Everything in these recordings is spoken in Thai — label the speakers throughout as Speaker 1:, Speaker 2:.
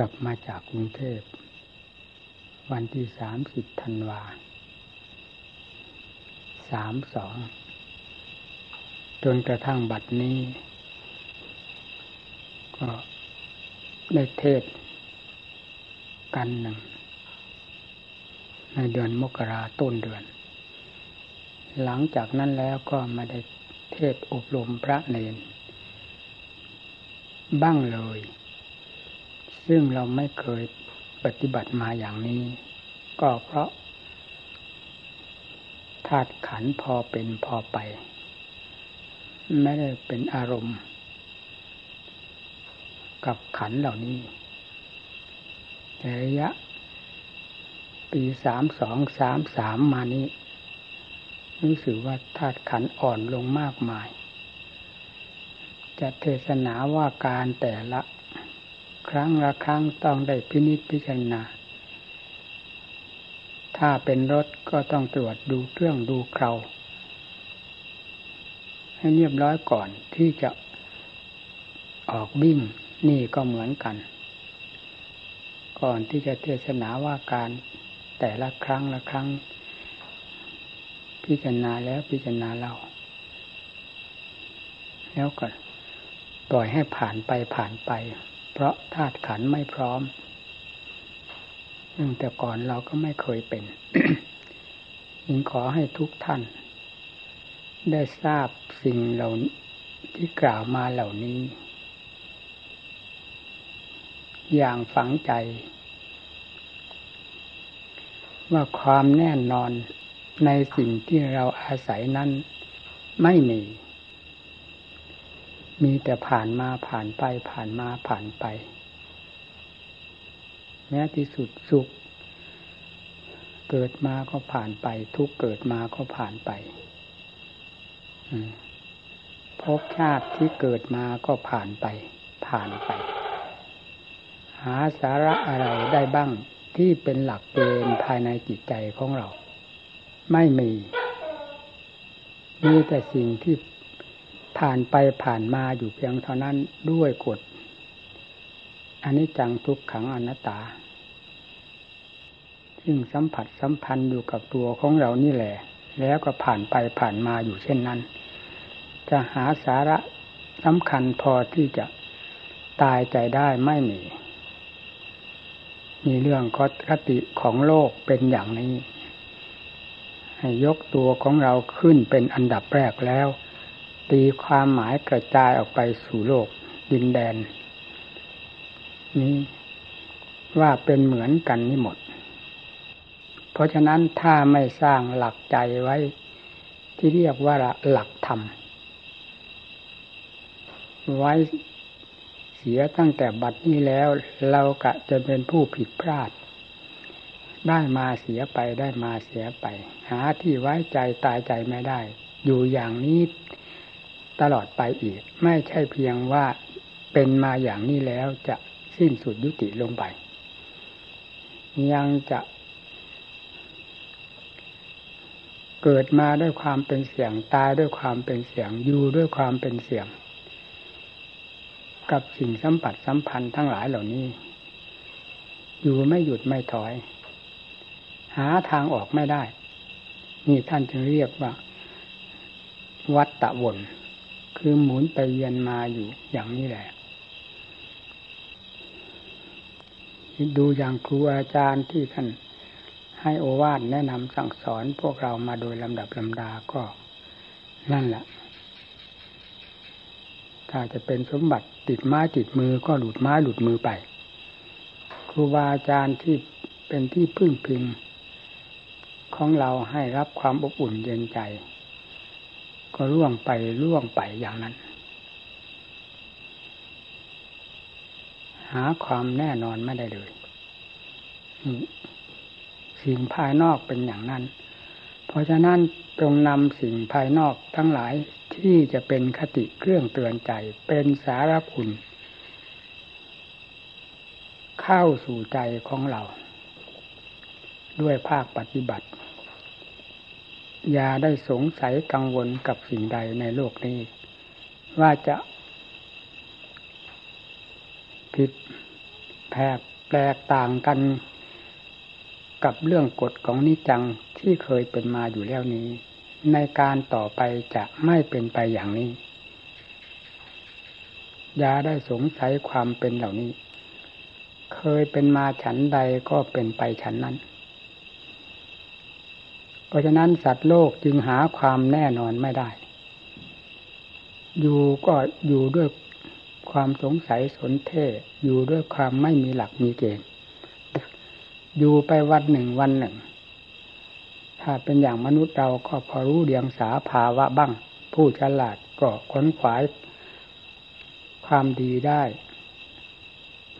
Speaker 1: กลับมาจากกรุงเทพ วันที่สามสิบธันวาสามสองจนกระทั่งบัดนี้ ก็ได้เทศกันหนึ่ง ในเดือนมกราต้นเดือน หลังจากนั้นแล้วก็มาได้เทศอบรมพระเนนบ้างเลย ซึ่งเราไม่เคยปฏิบัติมาอย่างนี้ ก็เพราะธาตุขันพอเป็นพอไป ไม่ได้เป็นอารมณ์ กับขันเหล่านี้แต่ระยะ ปีสามสองสามสามมานี้รู้สึกว่าธาตุขันอ่อนลงมากมาย จะเทศนาว่าการแต่ละ ครั้งละครั้งต้องได้พินิจพิจารณา ถ้าเป็นรถก็ต้องตรวจดูเครื่องดูเคราให้เรียบร้อยก่อนที่จะออกวิ่งนี่ก็เหมือนกัน ก่อนที่จะเทศนาว่าการแต่ละครั้งละครั้ง พิจารณาแล้วพิจารณาเล่าแล้วก็ปล่อยให้ผ่านไปผ่านไป เพราะธาตุขันไม่พร้อมแต่ก่อนเราก็ไม่เคยเป็นยิงขอให้ทุกท่าน ได้ทราบสิ่งเหล่าที่กล่าวมาเหล่านี้ อย่างฝังใจ ว่าความแน่นอนในสิ่งที่เราอาศัยนั้นไม่มี มีแต่ผ่านมาผ่านไปผ่านมาผ่านไป แม้ที่สุดสุข เกิดมาก็ผ่านไป ทุกเกิดมาก็ผ่านไปภพชาติที่เกิดมาก็ผ่านไป ผ่านไป หาสาระอะไรได้บ้างที่เป็นหลักเกณฑ์ภายในจิตใจของเรา ไม่มี มีแต่สิ่งที่ ผ่านไปผ่านมาอยู่เพียงเท่านั้นด้วยกฎอันนี้จังทุกขังอนัตตา ซึ่งสัมผัสสัมพันธ์อยู่กับตัวของเรานี่แหละ แล้วก็ผ่านไปผ่านมาอยู่เช่นนั้น จะหาสาระสำคัญพอที่จะตายใจได้ไม่มี มีเรื่องคติของโลกเป็นอย่างนี้ ให้ยกตัวของเราขึ้นเป็นอันดับแรกแล้ว ตีความหมายกระจายออกไปสู่โลกดินแดน นี้ว่าเป็นเหมือนกันนี่หมด เพราะฉะนั้นถ้าไม่สร้างหลักใจไว้ ที่เรียกว่าหลักธรรม ไว้เสียตั้งแต่บัดนี้แล้วเรากะจะเป็นผู้ผิดพลาด ได้มาเสียไปได้มาเสียไป หาที่ไว้ใจตายใจไม่ได้ อยู่อย่างนี้ ตลอดไปอีก ไม่ใช่เพียงว่าเป็นมาอย่างนี้แล้วจะสิ้นสุดยุติลงไป ยังจะเกิดมาด้วยความเป็นเสียงตายด้วยความเป็นเสียงอยู่ด้วยความเป็นเสียง กับสิ่งสัมผัสสัมพันธ์ทั้งหลายเหล่านี้ อยู่ไม่หยุดไม่ถอย หาทางออกไม่ได้ นี่ท่านจึงเรียกว่า วัตตะวน คือหมุนไปเวียนมาอยู่อย่างนี้แหละดูอย่างครูอาจารย์ที่ท่านให้โอวาทแนะนำสั่งสอนพวกเรามาโดยลำดับลำดาก็นั่นแหละ ถ้าจะเป็นสมบัติติดไม้ติดมือก็หลุดไม้หลุดมือไป ครูบาอาจารย์ที่เป็นที่พึ่งพิง ของเราให้รับความอบอุ่นเย็นใจ ก็ล่วงไปล่วงไปอย่างนั้น หาความแน่นอนไม่ได้เลยสิ่งภายนอกเป็นอย่างนั้น เพราะฉะนั้นจงนำสิ่งภายนอกทั้งหลายที่จะเป็นคติเครื่องเตือนใจ เป็นสาระคุณ เข้าสู่ใจของเรา ด้วยภาคปฏิบัติ อย่าได้สงสัยกังวลกับสิ่งใดในโลกนี้ ว่าจะผิดแผกแปลกต่างกันกับเรื่องกฎของนิจังที่เคยเป็นมาอยู่แล้วนี้ ในการต่อไปจะไม่เป็นไปอย่างนี้ อย่าได้สงสัยความเป็นเหล่านี้ เคยเป็นมาฉันใดก็เป็นไปฉันนั้น เพราะฉะนั้นสัตว์โลกจึงหาความแน่นอนไม่ได้ อยู่ก็อยู่ด้วยความสงสัยสนเทอยู่ด้วยความไม่มีหลักมีเกณฑ์ อยู่ไปวันหนึ่งวันหนึ่ง ถ้าเป็นอย่างมนุษย์เราก็พอรู้เดียงสาภาวะบ้าง ผู้ฉลาดก็ค้นขวายความดีได้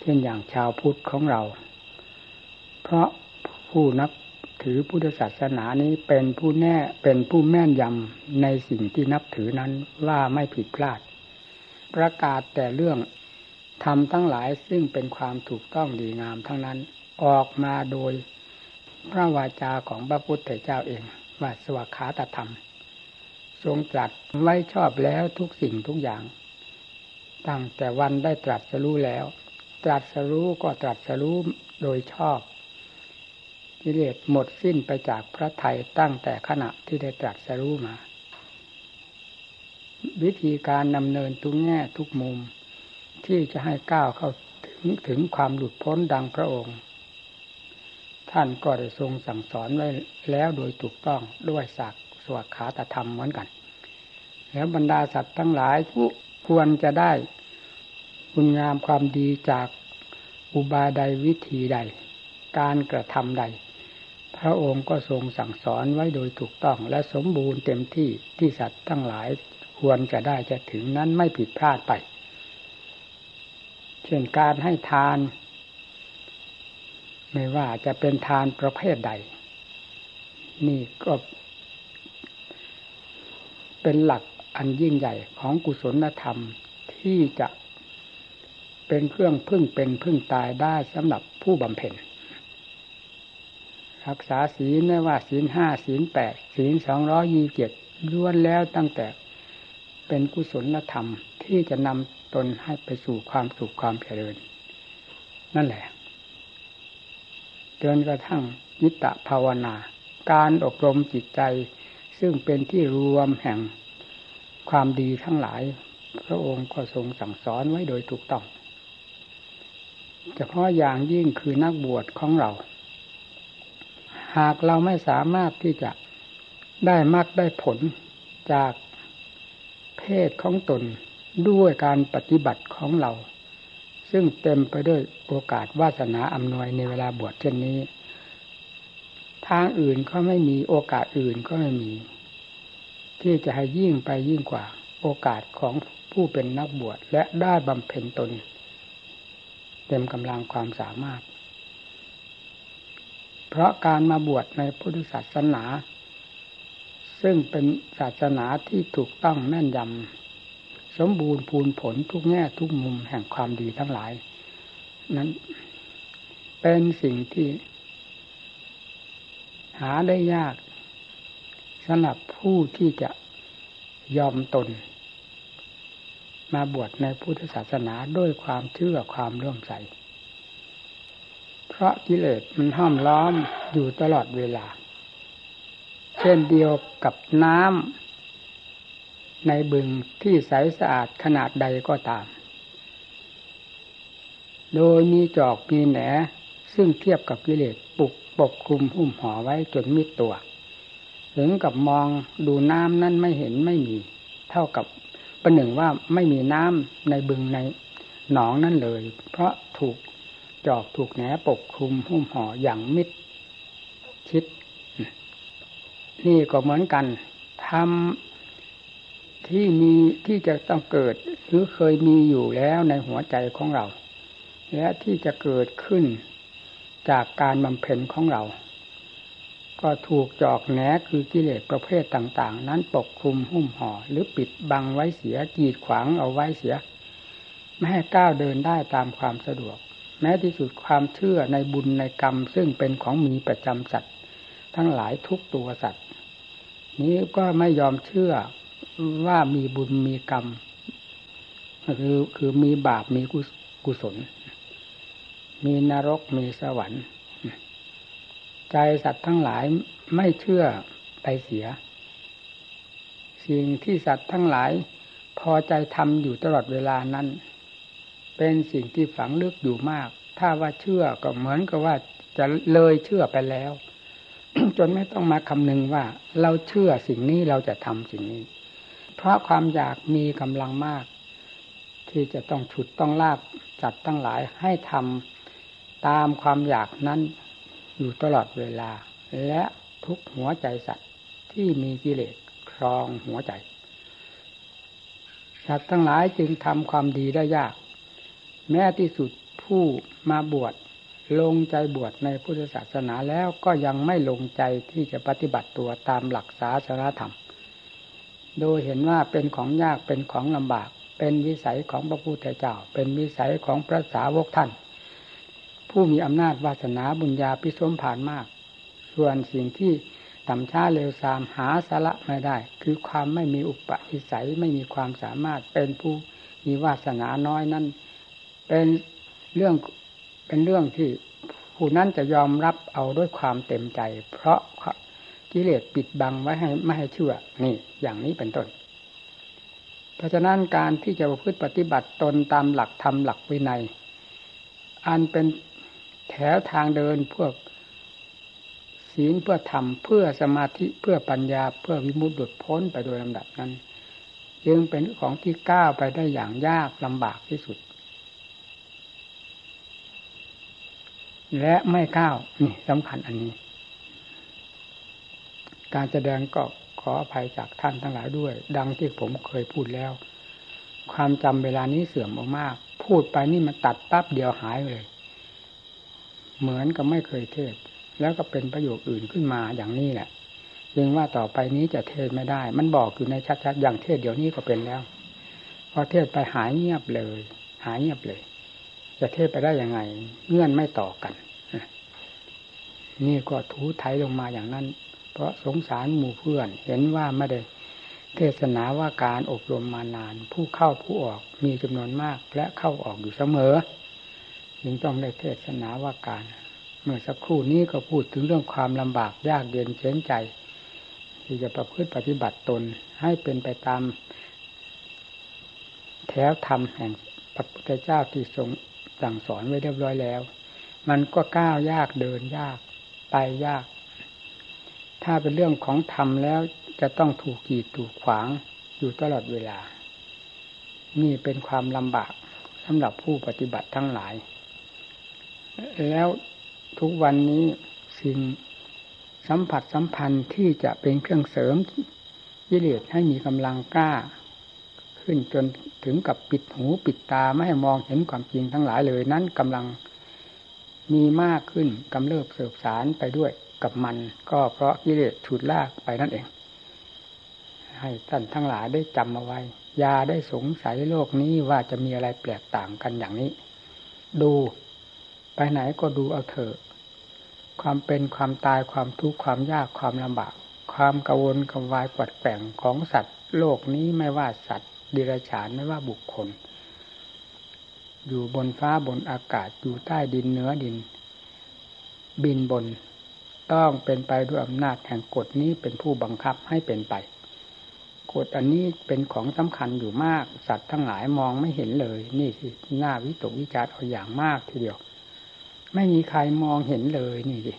Speaker 1: เช่นอย่างชาวพุทธของเรา เพราะผู้นับ ถือพุทธศาสนานี้เป็นผู้แน่เป็นผู้แม่นยำในสิ่งที่นับถือนั้นว่าไม่ผิดพลาด ประกาศแต่เรื่องทำทั้งหลายซึ่งเป็นความถูกต้องดีงามทั้งนั้น ออกมาโดยพระวาจาของพระพุทธเจ้าเองว่าสวขาตธรรม ทรงตรัสไว้ชอบแล้วทุกสิ่งทุกอย่าง ตั้งแต่วันได้ตรัสรู้แล้ว ตรัสรู้ก็ตรัสรู้โดยชอบ กิเลสหมดสิ้นไปจากพระไทยตั้งแต่ขณะที่ได้ตรัสรู้มา วิธีการดำเนินทุกแง่ทุกมุม ที่จะให้ก้าวเข้าถึงถึงความหลุดพ้นดังพระองค์ ท่านก็ได้ทรงสั่งสอนไว้แล้วโดยถูกต้องด้วยศักสวขาตธรรมเหมือนกัน แล้วบรรดาสัตว์ทั้งหลายผู้ควรจะได้คุณงามความดีจากอุบายใดวิธีใด การกระทำใด พระองค์ก็ทรงสั่งสอนไว้โดยถูกต้องและสมบูรณ์เต็มที่ที่สัตว์ทั้งหลายควรจะได้จะถึงนั้นไม่ผิดพลาดไป เช่นการให้ทาน ไม่ว่าจะเป็นทานประเภทใด นี่ก็เป็นหลักอันยิ่งใหญ่ของกุศลธรรมที่จะเป็นเครื่องพึ่งเป็นพึ่งตายได้สำหรับผู้บำเพ็ญ รักษาศีลไม่ว่าศีลห้าศีลแปดศีลสองร้อยี่เจ็ดล้วนแล้วตั้งแต่เป็นกุศลธรรมที่จะนำตนให้ไปสู่ความสุขความเจริญ นั่นแหละจนกระทั่งยิตะภาวนา การอบรมจิตใจ ซึ่งเป็นที่รวมแห่งความดีทั้งหลาย พระองค์ก็ทรงสั่งสอนไว้โดยถูกต้องเฉพาะอย่างยิ่งคือนักบวชของเรา หากเราไม่สามารถที่จะได้มากได้ผลจากเพศของตนด้วยการปฏิบัติของเรา ซึ่งเต็มไปด้วยโอกาสวาสนาอำนวยในเวลาบวชเช่นนี้ ทางอื่นก็ไม่มีโอกาสอื่นก็ไม่มี ที่จะให้ยิ่งไปยิ่งกว่าโอกาสของผู้เป็นนักบวชและได้บำเพ็ญตน เต็มกำลังความสามารถ เพราะการมาบวชในพุทธศาสนา ซึ่งเป็นศาสนาที่ถูกต้องแม่นยำสมบูรณ์พูนผลทุกแง่ทุกมุมแห่งความดีทั้งหลาย นั้น เป็นสิ่งที่ หาได้ยากสำหรับผู้ที่จะยอมตน มาบวชในพุทธศาสนาด้วยความเชื่อความเลื่อมใส ราะกิเลสมันห้อมล้อมอยู่ตลอดเวลา เช่นเดียวกับน้ำในบึงที่ใสสะอาดขนาดใดก็ตาม โดยมีจอกมีแหนซึ่งเทียบกับกิเลสปุกปกคลุมหุ้มห่อไว้จนมิดตัว ถึงกับมองดูน้ำนั้นไม่เห็นไม่มี เท่ากับประหนึ่งว่าไม่มีน้ำในบึงในหนองนั่นเลย เพราะถูก จอกถูกแหนปกคลุมหุ้มห่ออย่างมิดชิด นี่ก็เหมือนกันทำที่มีที่จะต้องเกิด หรือเคยมีอยู่แล้วในหัวใจของเรา และที่จะเกิดขึ้นจากการบำเพ็ญของเรา ก็ถูกจอกแหนคือกิเลสประเภทต่าง ๆ นั้นปกคลุมหุ้มห่อหรือปิดบังไว้เสียกีดขวางเอาไว้เสีย ไม่ให้ก้าวเดินได้ตามความสะดวก แม้ที่สุดความเชื่อในบุญในกรรม ซึ่งเป็นของมีประจำสัตว์ทั้งหลายทุกตัวสัตว์ นี้ก็ไม่ยอมเชื่อว่ามีบุญมีกรรมคือคือมีบาปมีกุศล มีนรกมีสวรรค์ ใจสัตว์ทั้งหลายไม่เชื่อไปเสีย สิ่งที่สัตว์ทั้งหลายพอใจทำอยู่ตลอดเวลานั้น เป็นสิ่งที่ฝังลึกอยู่มาก ถ้าว่าเชื่อก็เหมือนกับว่าจะเลยเชื่อไปแล้ว จนไม่ต้องมาคำนึงว่า เราเชื่อสิ่งนี้เราจะทำสิ่งนี้ เพราะความอยากมีกำลังมาก ที่จะต้องฉุดต้องลากจัดตั้งหลายให้ทำตามความอยากนั้นอยู่ตลอดเวลา และทุกหัวใจสัตว์ที่มีกิเลสครองหัวใจสัตว์ทั้งหลายจึงทำความดีได้ยาก แม้ที่สุดผู้มาบวชลงใจบวชในพุทธศาสนาแล้วก็ยังไม่ลงใจที่จะปฏิบัติตัวตามหลักศาสนาธรรม โดยเห็นว่าเป็นของยากเป็นของลำบาก เป็นวิสัยของพระพุทธเจ้า เป็นวิสัยของพระสาวกท่าน ผู้มีอำนาจวาสนาบุญญาพิสมผ่านมาก ส่วนสิ่งที่ต่ำช้าเร็วซามหาสาระไม่ได้ คือความไม่มีอุปนิสัยไม่มีความสามารถเป็นผู้มีวาสนาน้อยนั้น เป็นเรื่องเป็นเรื่องที่ผู้นั้นจะยอมรับเอาด้วยความเต็มใจ เพราะกิเลสปิดบังไว้ให้ไม่ให้เชื่อนี่ อย่างนี้เป็นต้น เพราะฉะนั้นการที่จะประพฤติปฏิบัติตนตามหลักธรรมหลักวินัย อันเป็นแถวทางเดินเพื่อศีลเพื่อธรรมเพื่อสมาธิเพื่อปัญญาเพื่อวิมุตติหลุดพ้นไปโดยลำดับนั้น จึงเป็นของที่ก้าวไปได้อย่างยากลำบากที่สุด และไม่ก้าวนี่สำคัญอันนี้ การแสดงก็ขออภัยจากท่านทั้งหลายด้วย ดังที่ผมเคยพูดแล้ว ความจำเวลานี้เสื่อมมากๆพูดไปนี่มันตัดปั๊บเดียวหายเลย เหมือนกับไม่เคยเทศ แล้วก็เป็นประโยคอื่นขึ้นมาอย่างนี้แหละยังว่าต่อไปนี้จะเทศไม่ได้ มันบอกอยู่ในชัดๆอย่างเทศเดี๋ยวนี้ก็เป็นแล้ว พอเทศไปหายเงียบเลย หายเงียบเลย จะเทศไปได้ยังไง เงื่อนไม่ต่อกัน นี่ก็ถูไถลงมาอย่างนั้น เพราะสงสารหมู่เพื่อน เห็นว่าไม่ได้เทศนาว่าการอบรมมานาน ผู้เข้าผู้ออกมีจำนวนมากและเข้าออกอยู่เสมอจึงต้องได้เทศนาว่าการ เมื่อสักครู่นี้ก็พูดถึงเรื่องความลำบากยากเย็นเฉนใจ ที่จะประพฤติปฏิบัติตนให้เป็นไปตาม แถวธรรมแห่งพระพุทธเจ้าที่ทรง สั่งสอนไว้เรียบร้อยแล้ว มันก็ก้าวยากเดินยากไปยาก ถ้าเป็นเรื่องของธรรมแล้วจะต้องถูกกีดถูกขวางอยู่ตลอดเวลา นี่เป็นความลำบากสำหรับผู้ปฏิบัติทั้งหลาย แล้วทุกวันนี้สิ่งสัมผัสสัมพันธ์ที่จะเป็นเครื่องเสริมยิเลสให้มีกำลังกล้า ขึ้นจนถึงกับปิดหูปิดตาไม่ให้มองเห็นความจริงทั้งหลายเลยนั้นกำลังมีมากขึ้นกำเริบเสบสารไปด้วยกับมัน ก็เพราะกิเลสฉุดลากไปนั่นเอง ให้ท่านทั้งหลายได้จำเอาไว้ยาได้สงสัยโลกนี้ว่าจะมีอะไรแปลกต่างกันอย่างนี้ ดูไปไหนก็ดูเอาเถอะความเป็นความตายความทุกข์ความยากความลำบาก ความกังวลกังวายกวัดแกงของสัตว์ โลกนี้ไม่ว่าสัตว์ ดิรฉานไม่ว่าบุคคล อยู่บนฟ้าบนอากาศอยู่ใต้ดินเนื้อดิน บินบนต้องเป็นไปด้วยอำนาจแห่งกฎนี้เป็นผู้บังคับให้เป็นไป กฎอันนี้เป็นของสำคัญอยู่มาก สัตว์ทั้งหลายมองไม่เห็นเลย นี่สิหน้าวิตกวิจารเอาอย่างมากทีเดียว ไม่มีใครมองเห็นเลยนี่สิ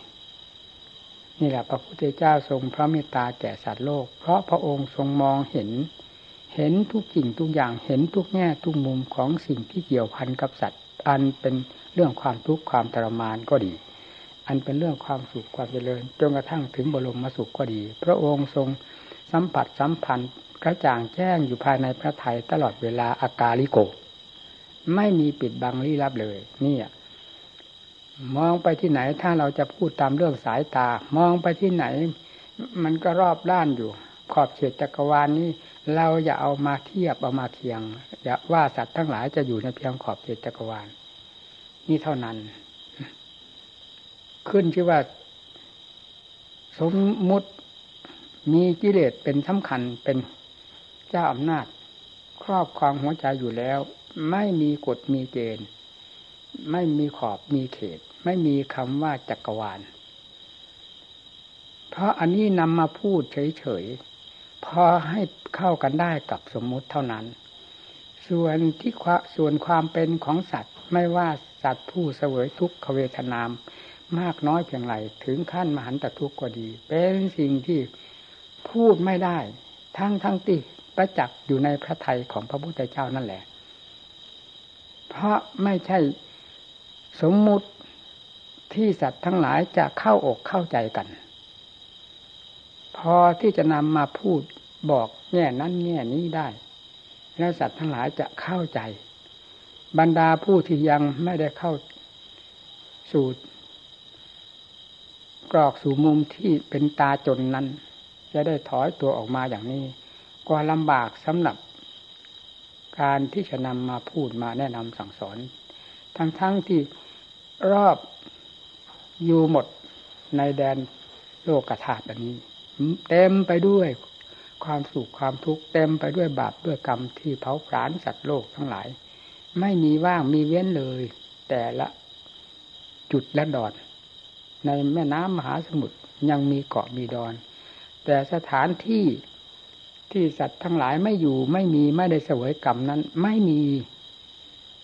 Speaker 1: นี่แหละพระพุทธเจ้าทรงพระเมตตาแก่สัตว์โลก เพราะพระองค์ทรงมองเห็น เห็นทุกสิ่งทุกอย่างเห็นทุกแง่ทุกมุมของสิ่งที่เกี่ยวพันกับสัตว์ อันเป็นเรื่องความทุกข์ความทรมานก็ดี อันเป็นเรื่องความสุขความเจริญจนกระทั่งถึงบรมมาสุขก็ดี พระองค์ทรงสัมผัสสัมพันธ์กระจ่างแจ้งอยู่ภายในพระทัยตลอดเวลาอากาลิโก ไม่มีปิดบังลี้ลับเลยนี่มองไปที่ไหนถ้าเราจะพูดตามเรื่องสายตา มองไปที่ไหน มันก็รอบด้านอยู่ ขอบเขตจักรวาลนี้ เราอย่าเอามาเทียบเอามาเคียง อย่าว่าสัตว์ทั้งหลายจะอยู่ในเพียงขอบเขตจักรวาล นี่เท่านั้น ขึ้นชื่อว่า สมมุติมีกิเลสเป็นสำคัญเป็นเจ้าอำนาจ ครอบครองหัวใจอยู่แล้ว ไม่มีกฎมีเกณฑ์ ไม่มีขอบมีเขต ไม่มีคำว่าจักรวาล เพราะอันนี้นำมาพูดเฉยๆ พอให้เข้ากันได้กับสมมุติเท่านั้น ส่วนที่ส่วนความเป็นของสัตว์ไม่ว่าสัตว์ผู้เสวยทุกขเวทนามมากน้อยเพียงไรถึงขั้นมหันตทุกข์ก็ดี เป็นสิ่งที่พูดไม่ได้ ทั้งทั้งที่ประจักษ์อยู่ในพระทัยของพระพุทธเจ้านั่นแหละ เพราะไม่ใช่สมมุติที่สัตว์ทั้งหลายจะเข้าอกเข้าใจกัน พอที่จะนำมาพูดบอกแง่นั้นแง่นี้ได้ แล้วสัตว์ทั้งหลายจะเข้าใจ บรรดาผู้ที่ยังไม่ได้เข้าสู่กรอกสู่มุมที่เป็นตาจนนั้น จะได้ถอยตัวออกมาอย่างนี้ ก็ลำบากสำหรับ การที่จะนำมาพูดมาแนะนำสั่งสอน ทั้งๆทที่รอบอยู่หมดในแดนโลกธาตุอันนี้ เต็มไปด้วยความสุขความทุกข์เต็มไปด้วยบาปด้วยกรรมที่เผาผลาญสัตว์โลกทั้งหลาย ไม่มีว่างมีเว้นเลย แต่ละจุดและดอนในแม่น้ำมหาสมุทรยังมีเกาะมีดอน แต่สถานที่ที่สัตว์ทั้งหลายไม่อยู่ไม่มีไม่ได้เสวยกรรมนั้น ไม่มี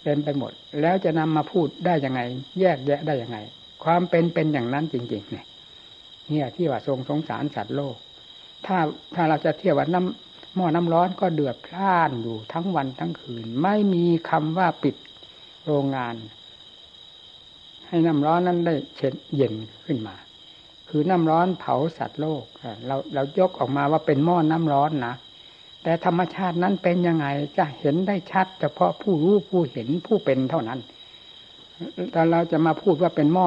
Speaker 1: เต็มไปหมด แล้วจะนำมาพูดได้ยังไง แยกแยะได้ยังไง ความเป็นเป็นอย่างนั้นจริงๆเนี่ย เนี่ยที่ว่าทรงสงสารสัตว์โลก ถ้าถ้าเราจะเทียบว่าน้ำหม้อน้ำร้อนก็เดือดพล่านอยู่ทั้งวันทั้งคืน ไม่มีคำว่าปิดโรงงาน ให้น้ำร้อนนั้นได้เช็ดเย็นขึ้นมา คือน้ำร้อนเผาสัตว์โลกเราเรายกออกมาว่าเป็นหม้อน้ำร้อนนะแต่ธรรมชาตินั้นเป็นยังไงจะเห็นได้ชัด เฉพาะผู้รู้ผู้เห็นผู้เป็นเท่านั้นแต่เราจะมาพูดว่าเป็นหม้อ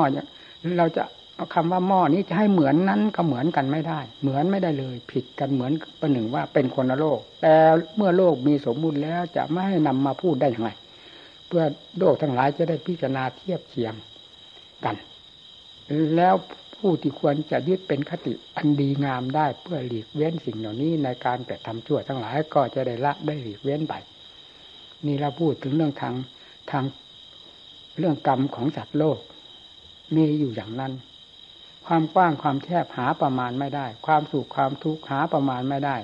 Speaker 1: เราจะ เอาคำว่าหม้อนี้จะให้เหมือนนั้นก็เหมือนกันไม่ได้ เหมือนไม่ได้เลย ผิดกันเหมือนประหนึ่งว่าเป็นคนละโลก แต่เมื่อโลกมีสมบูรณ์แล้วจะไม่ให้นำมาพูดได้อย่างไรเพื่อโลกทั้งหลายจะได้พิจารณาเทียบเคียงกัน แล้วผู้ที่ควรจะยึดเป็นคติอันดีงามได้เพื่อหลีกเว้นสิ่งเหล่านี้ในการกระทำชั่วทั้งหลายก็จะได้ละได้หลีกเว้นไปนี่เราพูดถึงเรื่องทางทางเรื่องกรรมของสัตว์โลก มีอยู่อย่างนั้น ความกว้างความแคบหาประมาณไม่ได้ ความสุขความทุกข์หาประมาณไม่ได้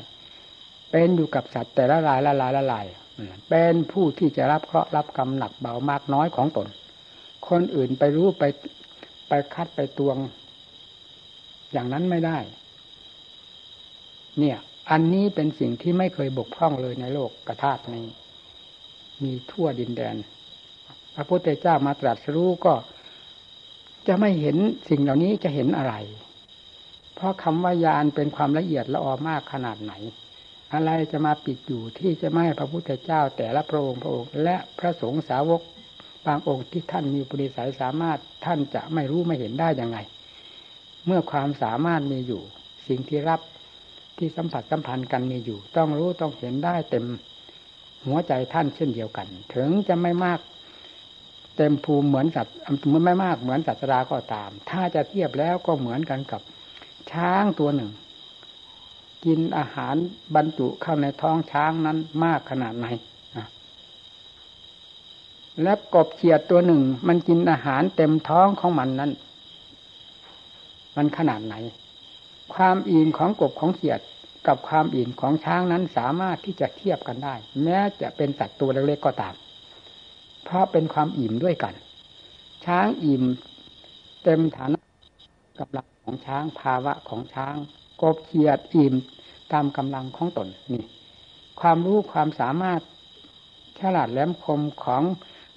Speaker 1: เป็นอยู่กับสัตว์แต่ละลายละลายละลายเป็นผู้ที่จะรับเคราะห์รับกรรมหนักเบามากน้อยของตน คนอื่นไปรู้ไปไปคัดไปตวง อย่างนั้นไม่ได้ เนี่ย อันนี้เป็นสิ่งที่ไม่เคยบกพร่องเลยในโลกกระทาตนี้ มีทั่วดินแดน พระพุทธเจ้ามาตรัสรู้ก็ จะไม่เห็นสิ่งเหล่านี้จะเห็นอะไร เพราะคำว่ายานเป็นความละเอียดละออมากขนาดไหน อะไรจะมาปิดอยู่ที่จะไม่ให้พระพุทธเจ้าแต่ละพระองค์พระองค์ และพระสงฆ์สาวกบางองค์ที่ท่านมีปริสัยสามารถท่านจะไม่รู้ไม่เห็นได้ยังไง เมื่อความสามารถมีอยู่ สิ่งที่รับที่สัมผัสสัมพันธ์กันมีอยู่ ต้องรู้ต้องเห็นได้เต็มหัวใจท่านเช่นเดียวกัน ถึงจะไม่มาก เต็มภูมิเหมือนสัตว์มันไม่มากเหมือนสัตว์ราก็ตาม ถ้าจะเทียบแล้วก็เหมือนกันกับช้างตัวหนึ่ง กินอาหารบรรจุเข้าในท้องช้างนั้นมากขนาดไหนและกบเขียดตัวหนึ่ง มันกินอาหารเต็มท้องของมันนั้น มันขนาดไหน ความอิ่มของกบของเขียดกับความอิ่มของช้างนั้นสามารถที่จะเทียบกันได้ แม้จะเป็นสัตว์ตัวเล็กๆก็ตาม เพราะเป็นความอิ่มด้วยกัน ช้างอิ่มเต็มฐานะกับลังของช้างภาวะของช้างกบเขียดอิ่มตามกำลังของตนนี่ ความรู้ความสามารถฉลาดแหลมคมของ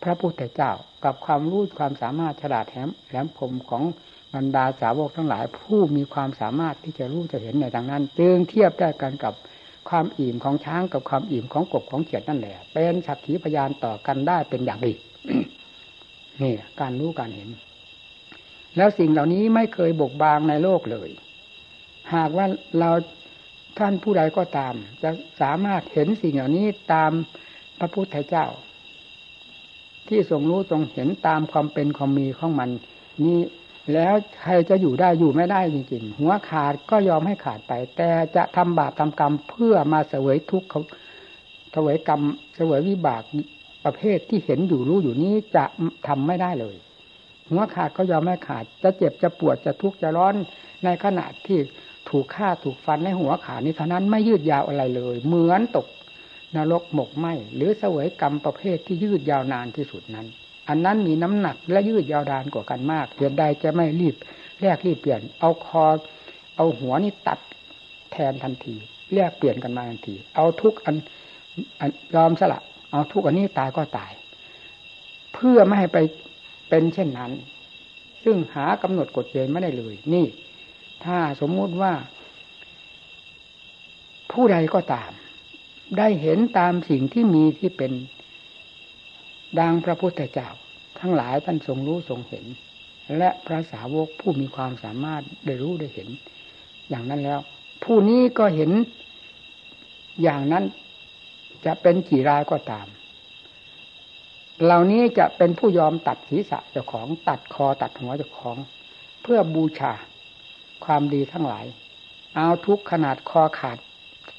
Speaker 1: พระพุทธเจ้า กับความรู้ความสามารถฉลาดแหลมคมของบรรดาสาวกทั้งหลาย ผู้มีความสามารถที่จะรู้จะเห็นในทางนั้น จึงเทียบได้กันกับ ความอิ่มของช้างกับความอิ่มของกบของเขียดนั่นแหละ เป็นสักขีพยานต่อกันได้เป็นอย่างดีนี่การรู้การเห็น แล้วสิ่งเหล่านี้ไม่เคยบกบางในโลกเลย หากว่าเราท่านผู้ใดก็ตาม จะสามารถเห็นสิ่งเหล่านี้ตามพระพุทธเจ้า ที่ทรงรู้ทรงเห็นตามความเป็นความมีของมัน นี้ แล้วใครจะอยู่ได้อยู่ไม่ได้จริงๆ หัวขาดก็ยอมให้ขาดไป แต่จะทำบาปทำกรรมเพื่อมาเสวยทุกข์เขาเสวยกรรมเสวยวิบากประเภทที่เห็นอยู่รู้อยู่นี้จะทำไม่ได้เลย หัวขาดก็ยอมไม่ขาด จะเจ็บจะปวดจะทุกข์จะร้อนในขณะที่ถูกฆ่าถูกฟันในหัวขานี้เท่านั้นไม่ยืดยาวอะไรเลย เหมือนตกนรกหมกไหมหรือเสวยกรรมประเภทที่ยืดยาวนานที่สุดนั้น อันนั้นมีน้ำหนักและยืดยาวนานกว่ากันมากเหตุใดจะไม่รีบแลกรีบเปลี่ยน เอาคอ เอาหัวนี่ตัดแทนทันทีแลกเปลี่ยนกันมาทันที เอาทุกอันยอมสละ เอาทุกอันนี้ตายก็ตาย เพื่อไม่ให้ไปเป็นเช่นนั้น ซึ่งหากำหนดกฎเกณฑ์ไม่ได้เลย นี่ ถ้าสมมุติว่า ผู้ใดก็ตาม ได้เห็นตามสิ่งที่มีที่เป็น ดังพระพุทธเจ้า ทั้งหลายท่านทรงรู้ทรงเห็น และพระสาวกผู้มีความสามารถได้รู้ได้เห็น อย่างนั้นแล้ว ผู้นี้ก็เห็นอย่างนั้นจะเป็นกี่รายก็ตาม เหล่านี้จะเป็นผู้ยอมตัดศีรษะเจ้าของตัดคอตัดหัวเจ้าของ เพื่อบูชาความดีทั้งหลาย เอาทุกขนาดคอขาด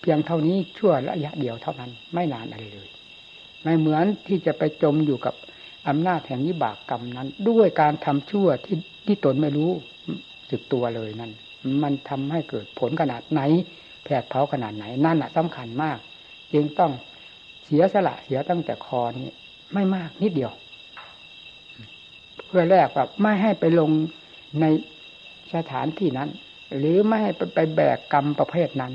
Speaker 1: เพียงเท่านี้ชั่วระยะเดียวเท่านั้น ไม่นานอะไรเลย ไม่เหมือนที่จะไปจมอยู่กับอำนาจแห่งวิบากกรรมนั้น ด้วยการทำชั่วที่ที่ตนไม่รู้สึกตัวเลยนั่น มันทำให้เกิดผลขนาดไหน แผดเผาขนาดไหน นั่นแหะสำคัญมาก จึงต้องเสียสละเสียตั้งแต่คอนี้ไม่มากนิดเดียว เพื่อแลกแบบไม่ให้ไปลงในสถานที่นั้น หรือไม่ให้ไปแบกกรรมประเภทนั้น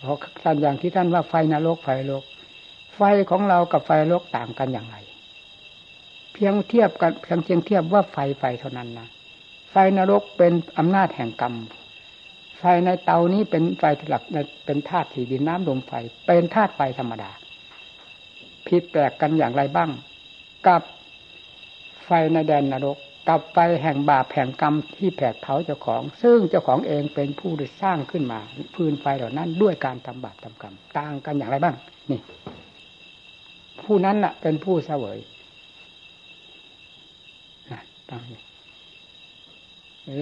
Speaker 1: เพราะท่านอย่างที่ท่านว่าไฟนรกไฟโลก ไฟของเรากับไฟโลกต่างกันอย่างไร เพียงเทียบกันเพียงเพียงเทียบว่าไฟไฟเท่านั้นนะไฟนรกเป็นอำนาจแห่งกรรม ไฟในเตานี้เป็นไฟหลักเป็นธาตุสีดินน้ำลมไฟ เป็นธาตุไฟธรรมดาผิดแปลกกันอย่างไรบ้าง กับไฟในแดนนรก กับไฟแห่งบาปแห่งกรรมที่แผดเผาเจ้าของ ซึ่งเจ้าของเองเป็นผู้ได้สร้างขึ้นมา พื้นไฟเหล่านั้นด้วยการทำบาปทำกรรม ต่างกันอย่างไรบ้าง นี่ ผู้นั้นน่ะ เป็นผู้เสวยนะตางนี้